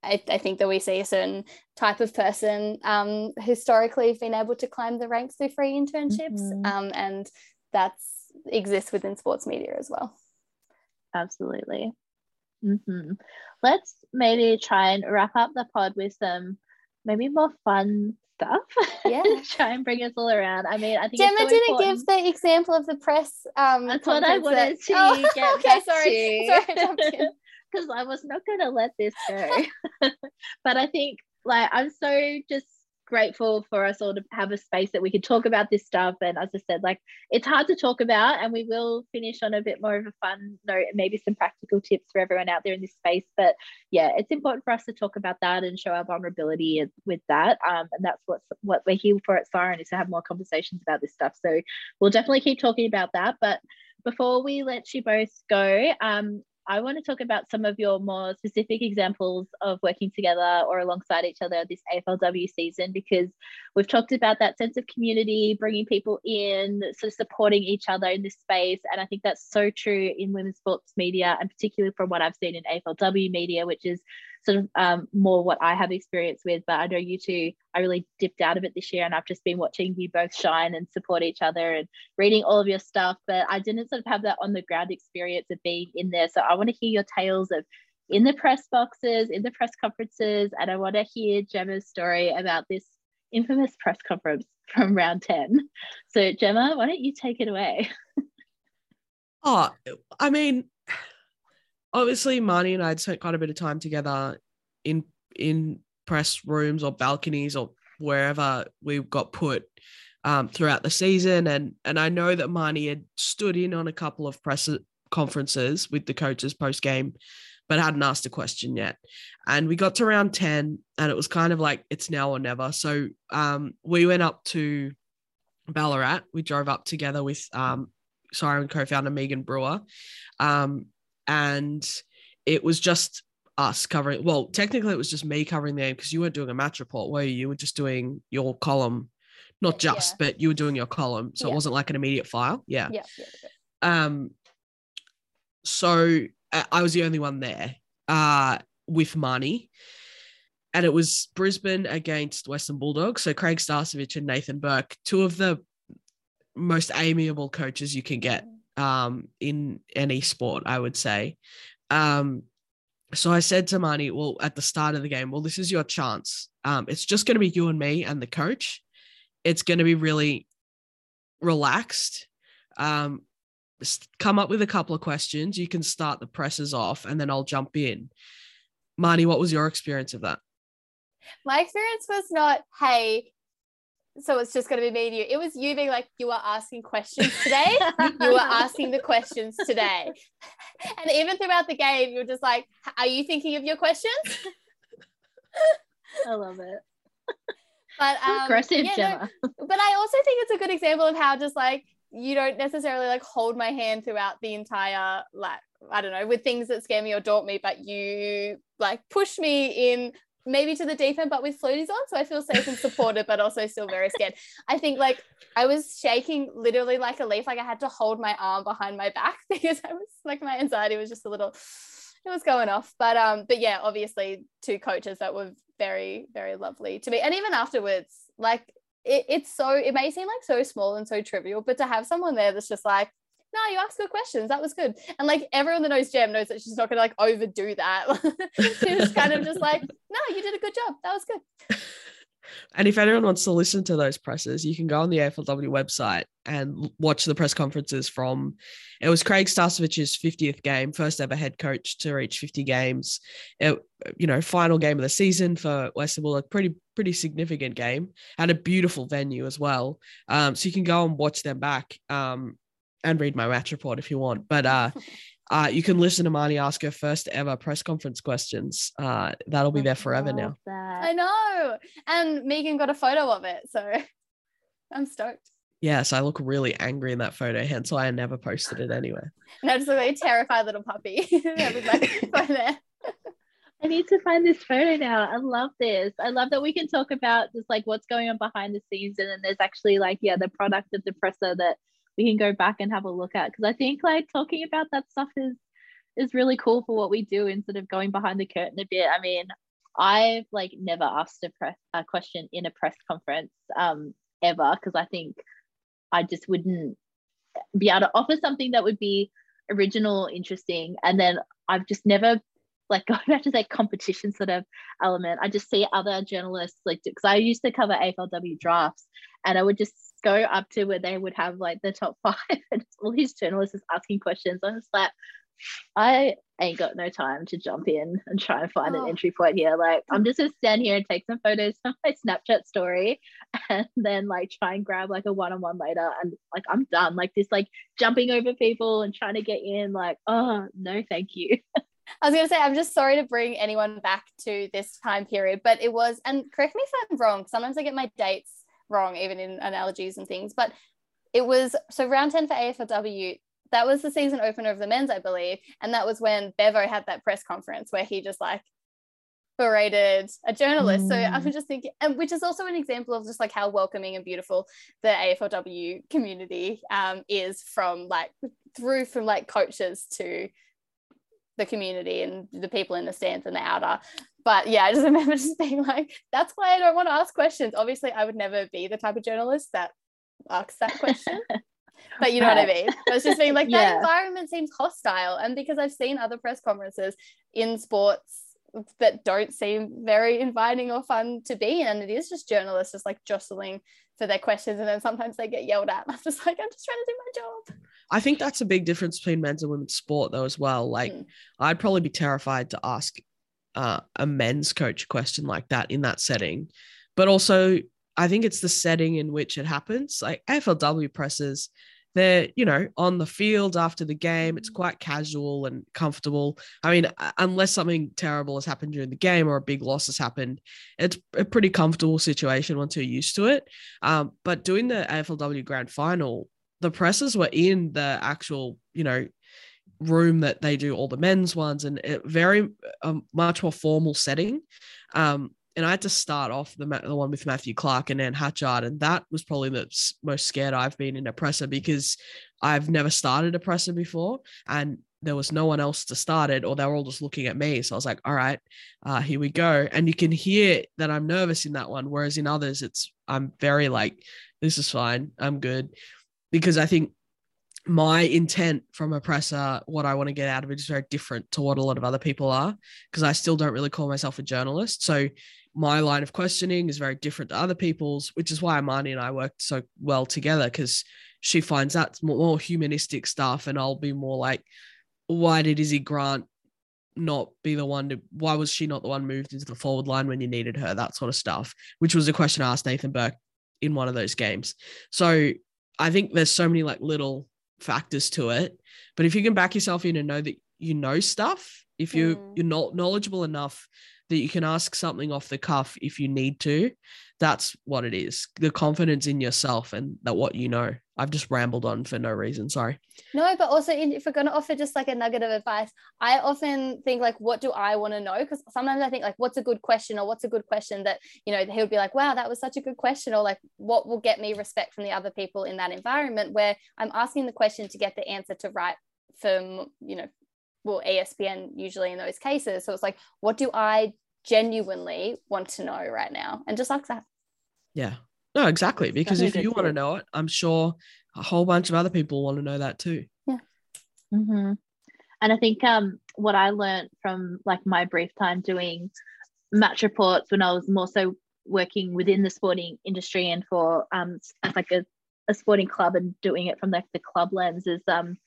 I, I think that we see a certain type of person um, historically have been able to climb the ranks through free internships mm-hmm. um, and that's exists within sports media as well absolutely mm-hmm. let's maybe try and wrap up the pod with some maybe more fun stuff. Yeah. Try and bring us all around. I mean, I think Gemma so didn't important. give the example of the press. Um, That's what I wanted that... to oh, get okay, sorry. Sorry, because I was not going to let this go. but I think like I'm so just grateful for us all to have a space that we could talk about this stuff. And as I said, like it's hard to talk about, and we will finish on a bit more of a fun note maybe some practical tips for everyone out there in this space. But yeah, it's important for us to talk about that and show our vulnerability with that. Um, and that's what's what we're here for at Siren is to have more conversations about this stuff. So we'll definitely keep talking about that. But before we let you both go, um, I want to talk about some of your more specific examples of working together or alongside each other this AFLW season because we've talked about that sense of community, bringing people in, sort of supporting each other in this space. And I think that's so true in women's sports media, and particularly from what I've seen in AFLW media, which is sort of um, more what I have experience with. But I know you two, I really dipped out of it this year, and I've just been watching you both shine and support each other and reading all of your stuff. But I didn't sort of have that on the ground experience of being in there. So I want to hear your tales of in the press boxes, in the press conferences, and I want to hear Gemma's story about this infamous press conference from round 10. So, Gemma, why don't you take it away? oh, I mean, obviously Marnie and I had spent quite a bit of time together in in press rooms or balconies or wherever we got put um, throughout the season. And and I know that Marnie had stood in on a couple of press conferences with the coaches post game, but hadn't asked a question yet. And we got to round 10 and it was kind of like it's now or never. So um, we went up to Ballarat. We drove up together with um, Siren co-founder Megan Brewer. Um, and it was just us covering well technically it was just me covering the game because you weren't doing a match report were you you were just doing your column not just yeah. but you were doing your column so yeah. it wasn't like an immediate file yeah. yeah um so i was the only one there uh with Marnie and it was Brisbane against Western Bulldogs. So Craig Starcevich and Nathan Burke, two of the most amiable coaches you can get um, in any sport, I would say. Um, so I said to Marnie, well, at the start of the game, well, this is your chance. Um, it's just going to be you and me and the coach. It's going to be really relaxed. Um, come up with a couple of questions. You can start the presses off, and then I'll jump in. Marnie, what was your experience of that? My experience was not, hey, so it's just going to be me and you. It was you being like, you are asking questions today. you were asking the questions today. And even throughout the game, you're just like, are you thinking of your questions? I love it. But um, aggressive, yeah, Gemma. No, but I also think it's a good example of how just like you don't necessarily like hold my hand throughout the entire like I don't know with things that scare me or daunt me, but you like push me in maybe to the deep end, but with floaties on. So I feel safe and supported, but also still very scared. I think like I was shaking literally like a leaf. Like I had to hold my arm behind my back because I was like my anxiety was just a little it was going off. But um, but yeah, obviously two coaches that were very, very lovely to me. And even afterwards, like it, it's so it may seem like so small and so trivial, but to have someone there that's just like, no, you asked good questions. That was good. And like everyone that knows Gem knows that she's not gonna like overdo that. she was kind of just like, no, you did a good job. That was good. And if anyone wants to listen to those presses, you can go on the AFLW website and watch the press conferences from it was Craig Starcevich's 50th game, first ever head coach to reach 50 games. It, you know, final game of the season for Western a pretty, pretty significant game and a beautiful venue as well. Um, so you can go and watch them back. Um, and read my match report if you want. But uh, uh, you can listen to Marnie ask her first ever press conference questions. Uh, that'll be there forever now. That. I know. And Megan got a photo of it. So I'm stoked. Yes, I look really angry in that photo, hence why I never posted it anywhere. No, just look like a terrified little puppy. I need to find this photo now. I love this. I love that we can talk about just like what's going on behind the scenes, and then there's actually like yeah, the product of the presser that we can go back and have a look at because I think like talking about that stuff is is really cool for what we do instead of going behind the curtain a bit. I mean, I've like never asked a press a question in a press conference um ever because I think I just wouldn't be able to offer something that would be original, interesting, and then I've just never like going back to that competition sort of element. I just see other journalists like because I used to cover AFLW drafts, and I would just go up to where they would have like the top five and all these journalists is asking questions. I'm just like, I ain't got no time to jump in and try and find oh. an entry point here. Like I'm just gonna stand here and take some photos of my Snapchat story and then like try and grab like a one-on-one later and like I'm done. Like this like jumping over people and trying to get in, like, oh no, thank you. I was going to say, I'm just sorry to bring anyone back to this time period, but it was, and correct me if I'm wrong, sometimes I get my dates wrong, even in analogies and things. But it was so round 10 for AFLW. That was the season opener of the men's, I believe. And that was when Bevo had that press conference where he just like berated a journalist. Mm. So I'm just thinking, and which is also an example of just like how welcoming and beautiful the AFLW community um, is from like through from like coaches to the community and the people in the stands and the outer but yeah, I just remember just being like, that's why I don't want to ask questions. Obviously, I would never be the type of journalist that asks that question. but you know right. what I mean? I was just being like, yeah. that environment seems hostile. And because I've seen other press conferences in sports that don't seem very inviting or fun to be in. And it is just journalists just like jostling for their questions. And then sometimes they get yelled at. I'm just like, I'm just trying to do my job. I think that's a big difference between men's and women's sport, though, as well. Like, mm. I'd probably be terrified to ask uh, a men's coach a question like that in that setting. But also, I think it's the setting in which it happens. Like AFLW presses, they're you know on the field after the game. It's quite casual and comfortable. I mean unless something terrible has happened during the game or a big loss has happened it's a pretty comfortable situation once you're used to it. Um, but doing the aflw grand final the presses were in the actual you know room that they do all the men's ones and it very um, much more formal setting. Um, and I had to start off the the one with Matthew Clarke and Anne Hatchard, and that was probably the most scared I've been in a presser because I've never started a presser before, and there was no one else to start it, or they were all just looking at me. So I was like, "All right, uh, here we go." And you can hear that I'm nervous in that one, whereas in others, it's I'm very like, "This is fine, I'm good," because I think my intent from a presser, what I want to get out of it is very different to what a lot of other people are, because I still don't really call myself a journalist. So my line of questioning is very different to other people's, which is why Marnie and I worked so well together because she finds that more humanistic stuff, and I'll be more like, why did Izzy Grant not be the one to? Why was she not the one moved into the forward line when you needed her? That sort of stuff, which was a question I asked Nathan Burke in one of those games. So I think there's so many like little factors to it, but if you can back yourself in and know that you know stuff, if you mm. you're not knowledgeable enough that you can ask something off the cuff if you need to. That's what it is. The confidence in yourself and that what you know. I've just rambled on for no reason. Sorry. No, but also if we're going to offer just like a nugget of advice, I often think like, what do I want to know? Because sometimes I think like, what's a good question or what's a good question that, you know, he would be like, wow, that was such a good question. Or like, what will get me respect from the other people in that environment where I'm asking the question to get the answer to right from, you know, well, ESPN usually in those cases. So it's like, what do I genuinely want to know right now and just like that. Yeah. No exactly because if you want to know it i'm sure a whole bunch of other people want to know that too. Yeah. Mm-hmm. and i think um what i learned from like my brief time doing match reports when i was more so working within the sporting industry and for um as like a, a sporting club and doing it from like the club lens is um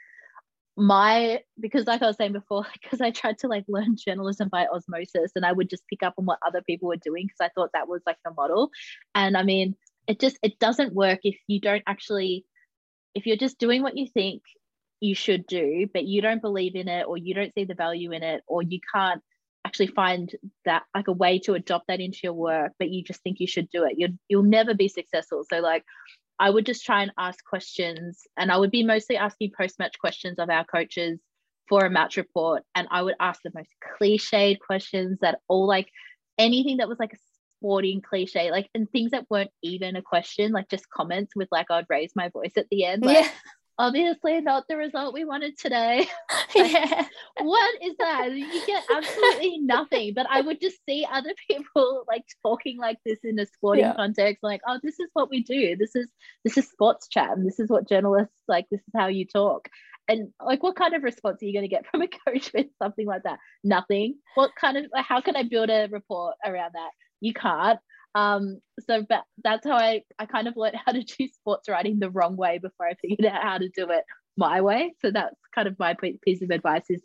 my because like i was saying before because i tried to like learn journalism by osmosis and i would just pick up on what other people were doing because i thought that was like the model. And i mean it just it doesn't work if you don't actually if you're just doing what you think you should do but you don't believe in it or you don't see the value in it or you can't actually find that like a way to adopt that into your work but you just think you should do it you you'll never be successful. So like I would just try and ask questions, and I would be mostly asking post match questions of our coaches for a match report. And I would ask the most cliched questions that all like anything that was like a sporting cliche, like and things that weren't even a question, like just comments with like I'd raise my voice at the end. Like, yeah obviously not the result we wanted today. yeah. what is that? You get absolutely nothing. But I would just see other people like talking like this in a sporting yeah. context, like, oh, this is what we do. This is this is sports chat, and this is what journalists like. This is how you talk. And like, what kind of response are you going to get from a coach with something like that? Nothing. What kind of? How can I build a report around that? You can't. Um, so but that's how I, I kind of learned how to do sports writing the wrong way before I figured out how to do it my way. So that's kind of my piece of advice is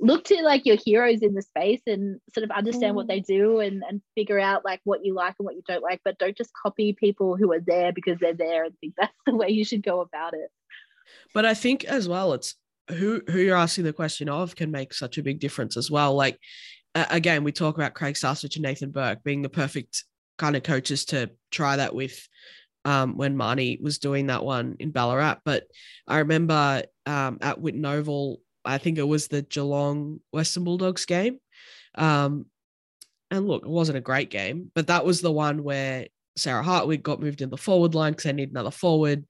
look to like your heroes in the space and sort of understand mm. what they do and, and figure out like what you like and what you don't like, but don't just copy people who are there because they're there and think that's the way you should go about it. But I think as well, it's who who you're asking the question of can make such a big difference as well. Like uh, again, we talk about Craig Starcevich and Nathan Burke being the perfect kind of coaches to try that with um, when Marnie was doing that one in Ballarat. But I remember um, at Whitten Oval, I think it was the Geelong Western Bulldogs game. Um, and look, it wasn't a great game, but that was the one where Sarah Hartwig got moved in the forward line because they need another forward.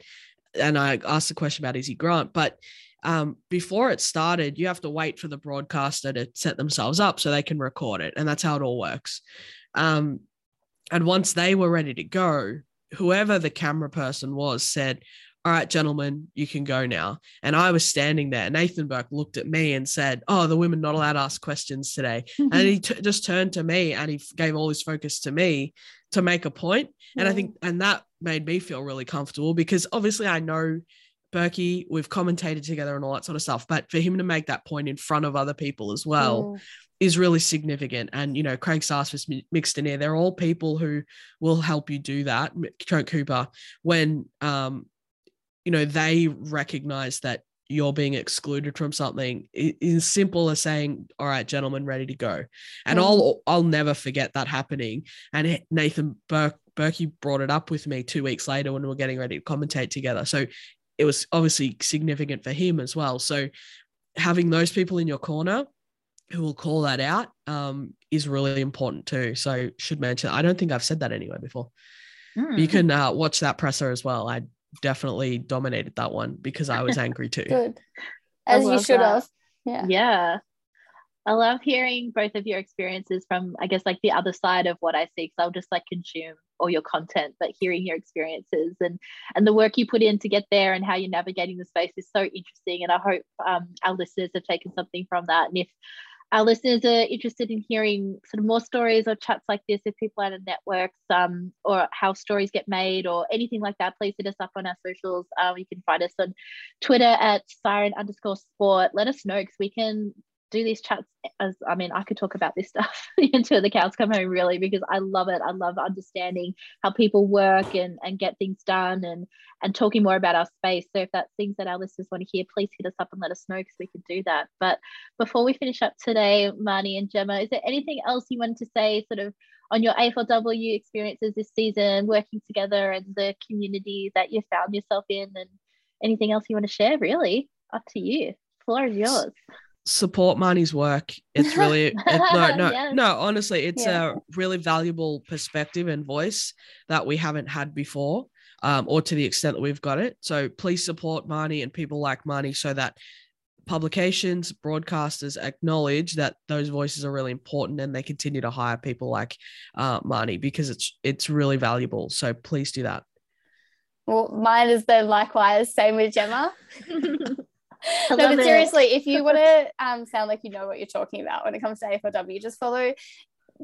And I asked the question about Izzy Grant. But um, before it started, you have to wait for the broadcaster to set themselves up so they can record it. And that's how it all works. Um, and once they were ready to go, whoever the camera person was said, All right, gentlemen, you can go now. And I was standing there. Nathan Burke looked at me and said, Oh, the women not allowed to ask questions today. and he t- just turned to me and he gave all his focus to me to make a point. And I think, and that made me feel really comfortable because obviously I know Berkey, we've commentated together and all that sort of stuff. But for him to make that point in front of other people as well, oh. Is really significant. And, you know, Craig Starcevich mixed in here, they're all people who will help you do that. Trent Cooper, when, um, you know, they recognize that you're being excluded from something is simple as saying all right gentlemen ready to go and mm. i'll i'll never forget that happening and nathan burke berkey brought it up with me two weeks later when we were getting ready to commentate together so it was obviously significant for him as well so having those people in your corner who will call that out um, is really important too so should mention i don't think i've said that anywhere before mm. you can uh, watch that presser as well i definitely dominated that one because I was angry too. Good. As you should that. have. Yeah. Yeah. I love hearing both of your experiences from, I guess, like the other side of what I see, because I'll just like consume all your content, but hearing your experiences and and the work you put in to get there and how you're navigating the space is so interesting. And I hope um, our listeners have taken something from that. And if our listeners are interested in hearing sort of more stories or chats like this if people out of networks um, or how stories get made or anything like that, please hit us up on our socials. Um, you can find us on Twitter at siren underscore sport. Let us know because we can do these chats as I mean, I could talk about this stuff until the cows come home, really, because I love it. I love understanding how people work and and get things done and and talking more about our space. So if that's things that our listeners want to hear, please hit us up and let us know because we can do that. But before we finish up today, Marnie and Gemma, is there anything else you wanted to say, sort of on your AFLW experiences this season, working together and the community that you found yourself in, and anything else you want to share? Really, up to you. Floor is yours support Marnie's work. It's really it, no, no, yes. no. Honestly, it's yeah. a really valuable perspective and voice that we haven't had before, um, or to the extent that we've got it. So please support Marnie and people like Marnie so that publications, broadcasters acknowledge that those voices are really important and they continue to hire people like uh, Marnie because it's it's really valuable. So please do that. Well, mine is then likewise. Same with Gemma. no, but seriously, if you want to um, sound like you know what you're talking about when it comes to AFLW, just follow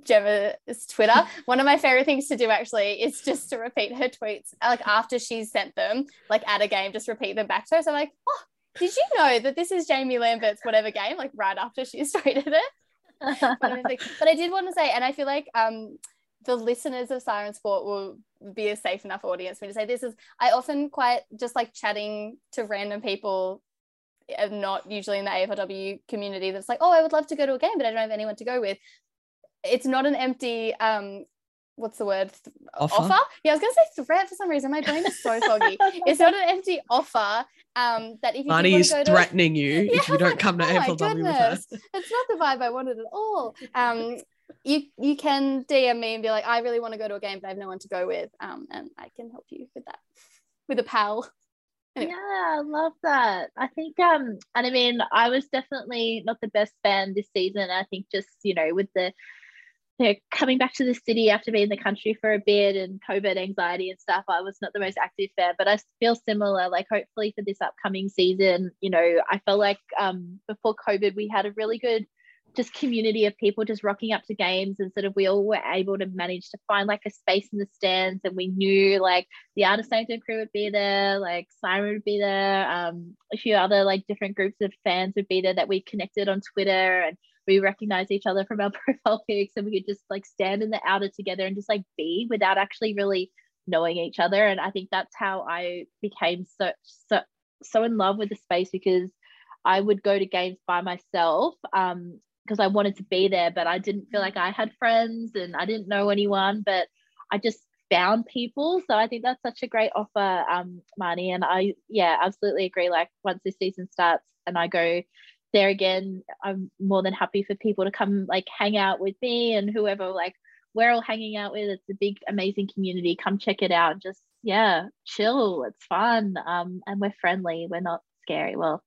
Gemma's Twitter. One of my favorite things to do actually is just to repeat her tweets, like after she's sent them, like at a game, just repeat them back to her. So I'm like, oh, did you know that this is Jaimee Lambert's whatever game? Like right after she's tweeted it. but I did want to say, and I feel like um, the listeners of Siren Sport will be a safe enough audience for me to say this is I often quite just like chatting to random people am not usually in the AFLW community that's like, oh, I would love to go to a game, but I don't have anyone to go with. It's not an empty um what's the word offer? offer? Yeah, I was gonna say threat for some reason. My brain is so foggy. it's not an empty offer. Um, that if you Marnie is threatening to... you yeah, if you don't like, come to oh AFLW with her. It's not the vibe I wanted at all. Um, you you can DM me and be like, I really want to go to a game, but I have no one to go with. Um, and I can help you with that with a pal. Anyway. Yeah, I love that. I think um and I mean I was definitely not the best fan this season. I think just, you know, with the you know, coming back to the city after being in the country for a bit and COVID anxiety and stuff, I was not the most active fan, but I feel similar. Like, hopefully, for this upcoming season, you know, I felt like um, before COVID, we had a really good just community of people just rocking up to games and sort of we all were able to manage to find like a space in the stands and we knew like the Outer Sanctum crew would be there, like Siren would be there, um, a few other like different groups of fans would be there that we connected on Twitter and we recognized each other from our profile pics and we could just like stand in the outer together and just like be without actually really knowing each other. And I think that's how I became so so so in love with the space because I would go to games by myself um, because I wanted to be there, but I didn't feel like I had friends and I didn't know anyone, but I just found people. So I think that's such a great offer, um, Marnie. And I, yeah, absolutely agree. Like once this season starts and I go there again, I'm more than happy for people to come like hang out with me and whoever like we're all hanging out with. It's a big, amazing community. Come check it out. Just yeah, chill. It's fun. Um, and we're friendly. We're not scary. Well,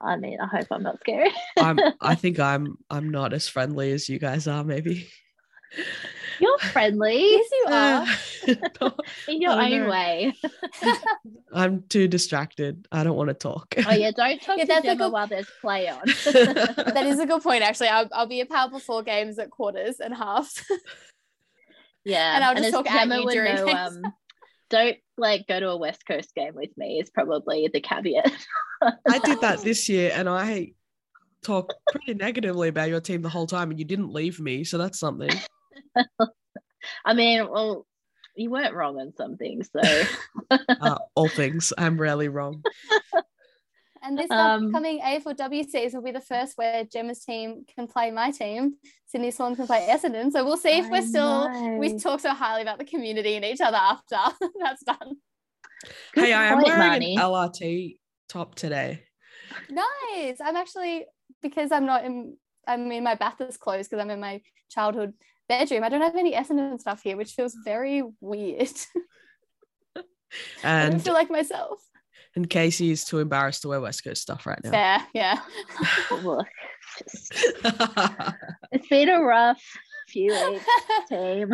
I mean, I hope I'm not scary. I'm I think I'm I'm not as friendly as you guys are, maybe. You're friendly. yes, you are. In your own know. way. I'm too distracted. I don't want to talk. Oh yeah, don't talk yeah, to Gemma good... while there's play on. that is a good point, actually. I'll, I'll be a pal before games at quarters and halves. Yeah, and I'll just and talk at you during know, um, don't like go to a West Coast game with me is probably the caveat. I did that this year and I talk pretty negatively about your team the whole time, and you didn't leave me, so that's something. I mean, well, you weren't wrong on some things, so uh, all things, I'm rarely wrong. And this Um, upcoming AFLW season will be the first where Gemma's team can play my team. Sydney Swan can play Essendon. So we'll see if I we're still we talk so highly about the community and each other after that's done. Hey, I am point, wearing Marnie. an LRT top today. Nice. I'm actually because I'm not in I'm in my Bathurst clothes because I'm in my childhood bedroom. I don't have any Essendon stuff here, which feels very weird. I don't And feel like myself. And Casey is too embarrassed to wear West Coast stuff right now. Fair, yeah. Look, just- it's been a rough few weeks, team.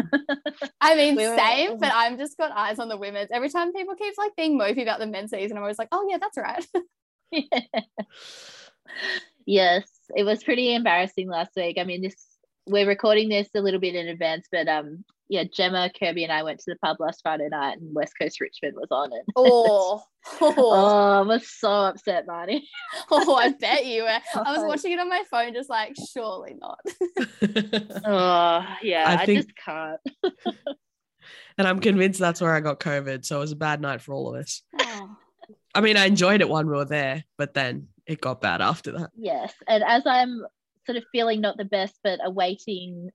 I mean, We were- same, but I'm just got eyes on the women's. Every time people keep like being mopey about the men's season, I'm always like, oh yeah, that's right. yes, it was pretty embarrassing last week. I mean, this we're recording this a little bit in advance, but um, yeah, Gemma, Kirby, and I went to the pub last Friday night, and West Coast Richmond was on it. oh, oh, Oh, I was so upset, Marnie. oh, I bet you were. I was Oh. watching it on my phone, just like, surely not. Oh, yeah, I I, think- just can't. and I'm convinced that's where I got COVID. So it was a bad night for all of us. Oh. I mean, I enjoyed it when we were there, but then it got bad after that. Yes, and as I'm sort of feeling not the best, but awaiting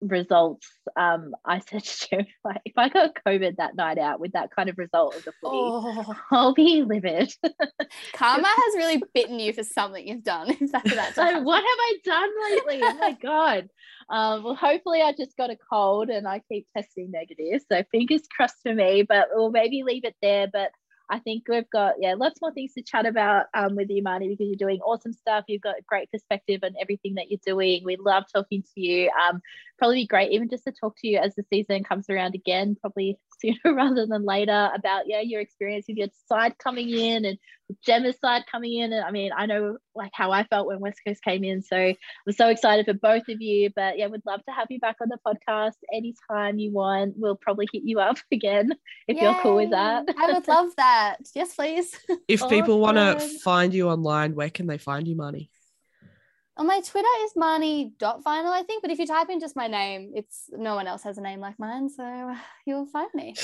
results, um, I said to Jim, like, if I got COVID that night out with that kind of result of the footy, Oh. I'll be livid. Karma has really bitten you for something you've done. That so what have I done lately? Oh my god. Um, well, hopefully I just got a cold and I keep testing negative. So fingers crossed for me, but we'll maybe leave it there. But I think we've got yeah lots more things to chat about um, with you, Marnie, because you're doing awesome stuff. You've got a great perspective on everything that you're doing. We love talking to you. Um, probably be great even just to talk to you as the season comes around again, probably sooner rather than later about yeah your experience with your side coming in and with Gemma's side coming in. And I mean, I know like how I felt when West Coast came in. So I'm so excited for both of you. But yeah, would love to have you back on the podcast anytime you want. We'll probably hit you up again if you're cool with that. I would love that. Yes, please. If people want to find you online, where can they find you, Marnie? On my Twitter is Marnie.final, I think. But if you type in just my name, it's no one else has a name like mine. So you'll find me.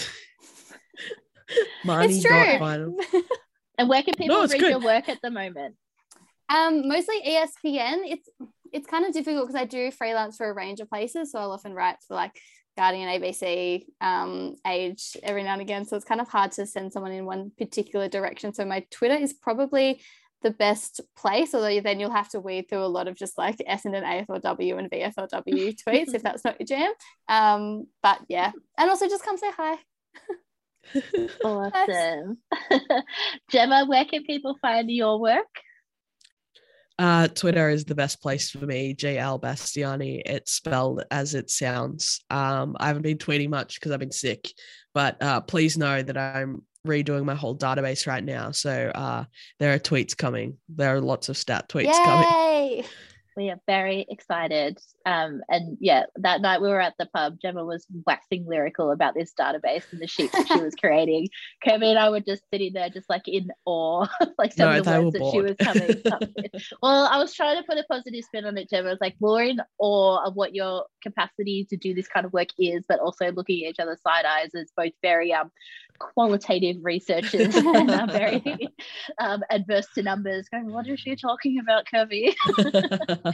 Marnie it's true. And where can people it's read good. your work at the moment? Um, mostly ESPN. It's it's kind of difficult because I do freelance for a range of places. So I'll often write for like Guardian, ABC, um, Age every now and again. So it's kind of hard to send someone in one particular direction. So my Twitter is probably the best place, although then you'll have to weed through a lot of just like S Essendon, AFLW, and VFLW tweets if that's not your jam. Um, but yeah, and also just come say hi. Awesome. Gemma, where can people find your work? Uh, Twitter is the best place for me. JL Bastiani. It's spelled as it sounds. Um, I haven't been tweeting much because I've been sick, but uh, please know that I'm redoing my whole database right now. So uh, there are tweets coming. There are lots of stat tweets coming. Yay! We are very excited. Um, and yeah, that night we were at the pub, Gemma was waxing lyrical about this database and the sheets that she was creating. Kirby and I were just sitting there, just like in awe, like some No, of the they words that she was coming up with. Well, I was trying to put a positive spin on it, Gemma. I was like, we're in awe of what your capacity to do this kind of work is, but also looking at each other's side eyes as both very um qualitative researchers and are very um, adverse to numbers, going, what is she talking about, Kirby?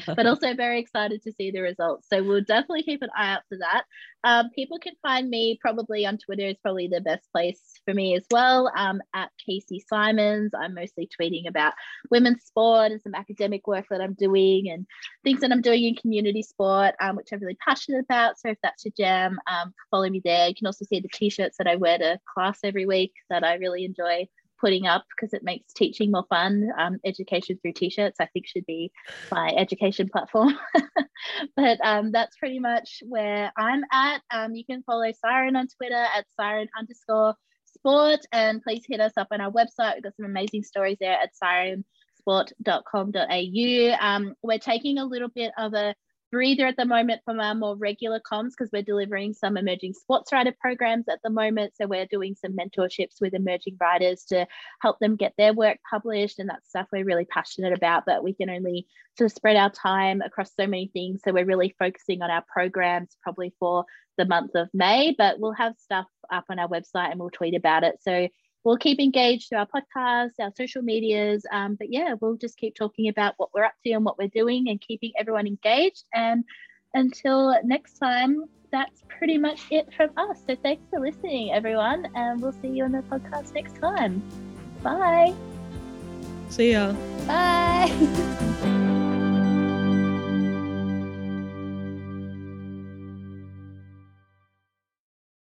but also very excited to see the results. So we'll definitely keep an eye out for that. Um, people can find me probably on Twitter is probably the best place for me as well. Um, at Casey Symons, I'm mostly tweeting about women's sport and some academic work that I'm doing and things that I'm doing in community sport, um, which I'm really passionate about. So if that's your jam, um, follow me there. You can also see the t-shirts that I wear to class every week that I really enjoy putting up because it makes teaching more fun. Um, education through t-shirts, I think, should be my education platform. but um, that's pretty much where I'm at. Um, you can follow Siren on Twitter at Siren underscore sport, and please hit us up on our website. We've got some amazing stories there at sirensport.com.au. Um, we're taking a little bit of a breather at the moment from our more regular comms because we're delivering some emerging sports writer programs at the moment. So we're doing some mentorships with emerging writers to help them get their work published. And that's stuff we're really passionate about, but we can only sort of spread our time across so many things. So we're really focusing on our programs probably for the month of May, but we'll have stuff up on our website and we'll tweet about it. So we'll keep engaged through our podcast, our social medias. Um, but yeah, we'll just keep talking about what we're up to and what we're doing and keeping everyone engaged. And until next time, that's pretty much it from us. So thanks for listening, everyone. And we'll see you on the podcast next time. Bye. See ya. Bye.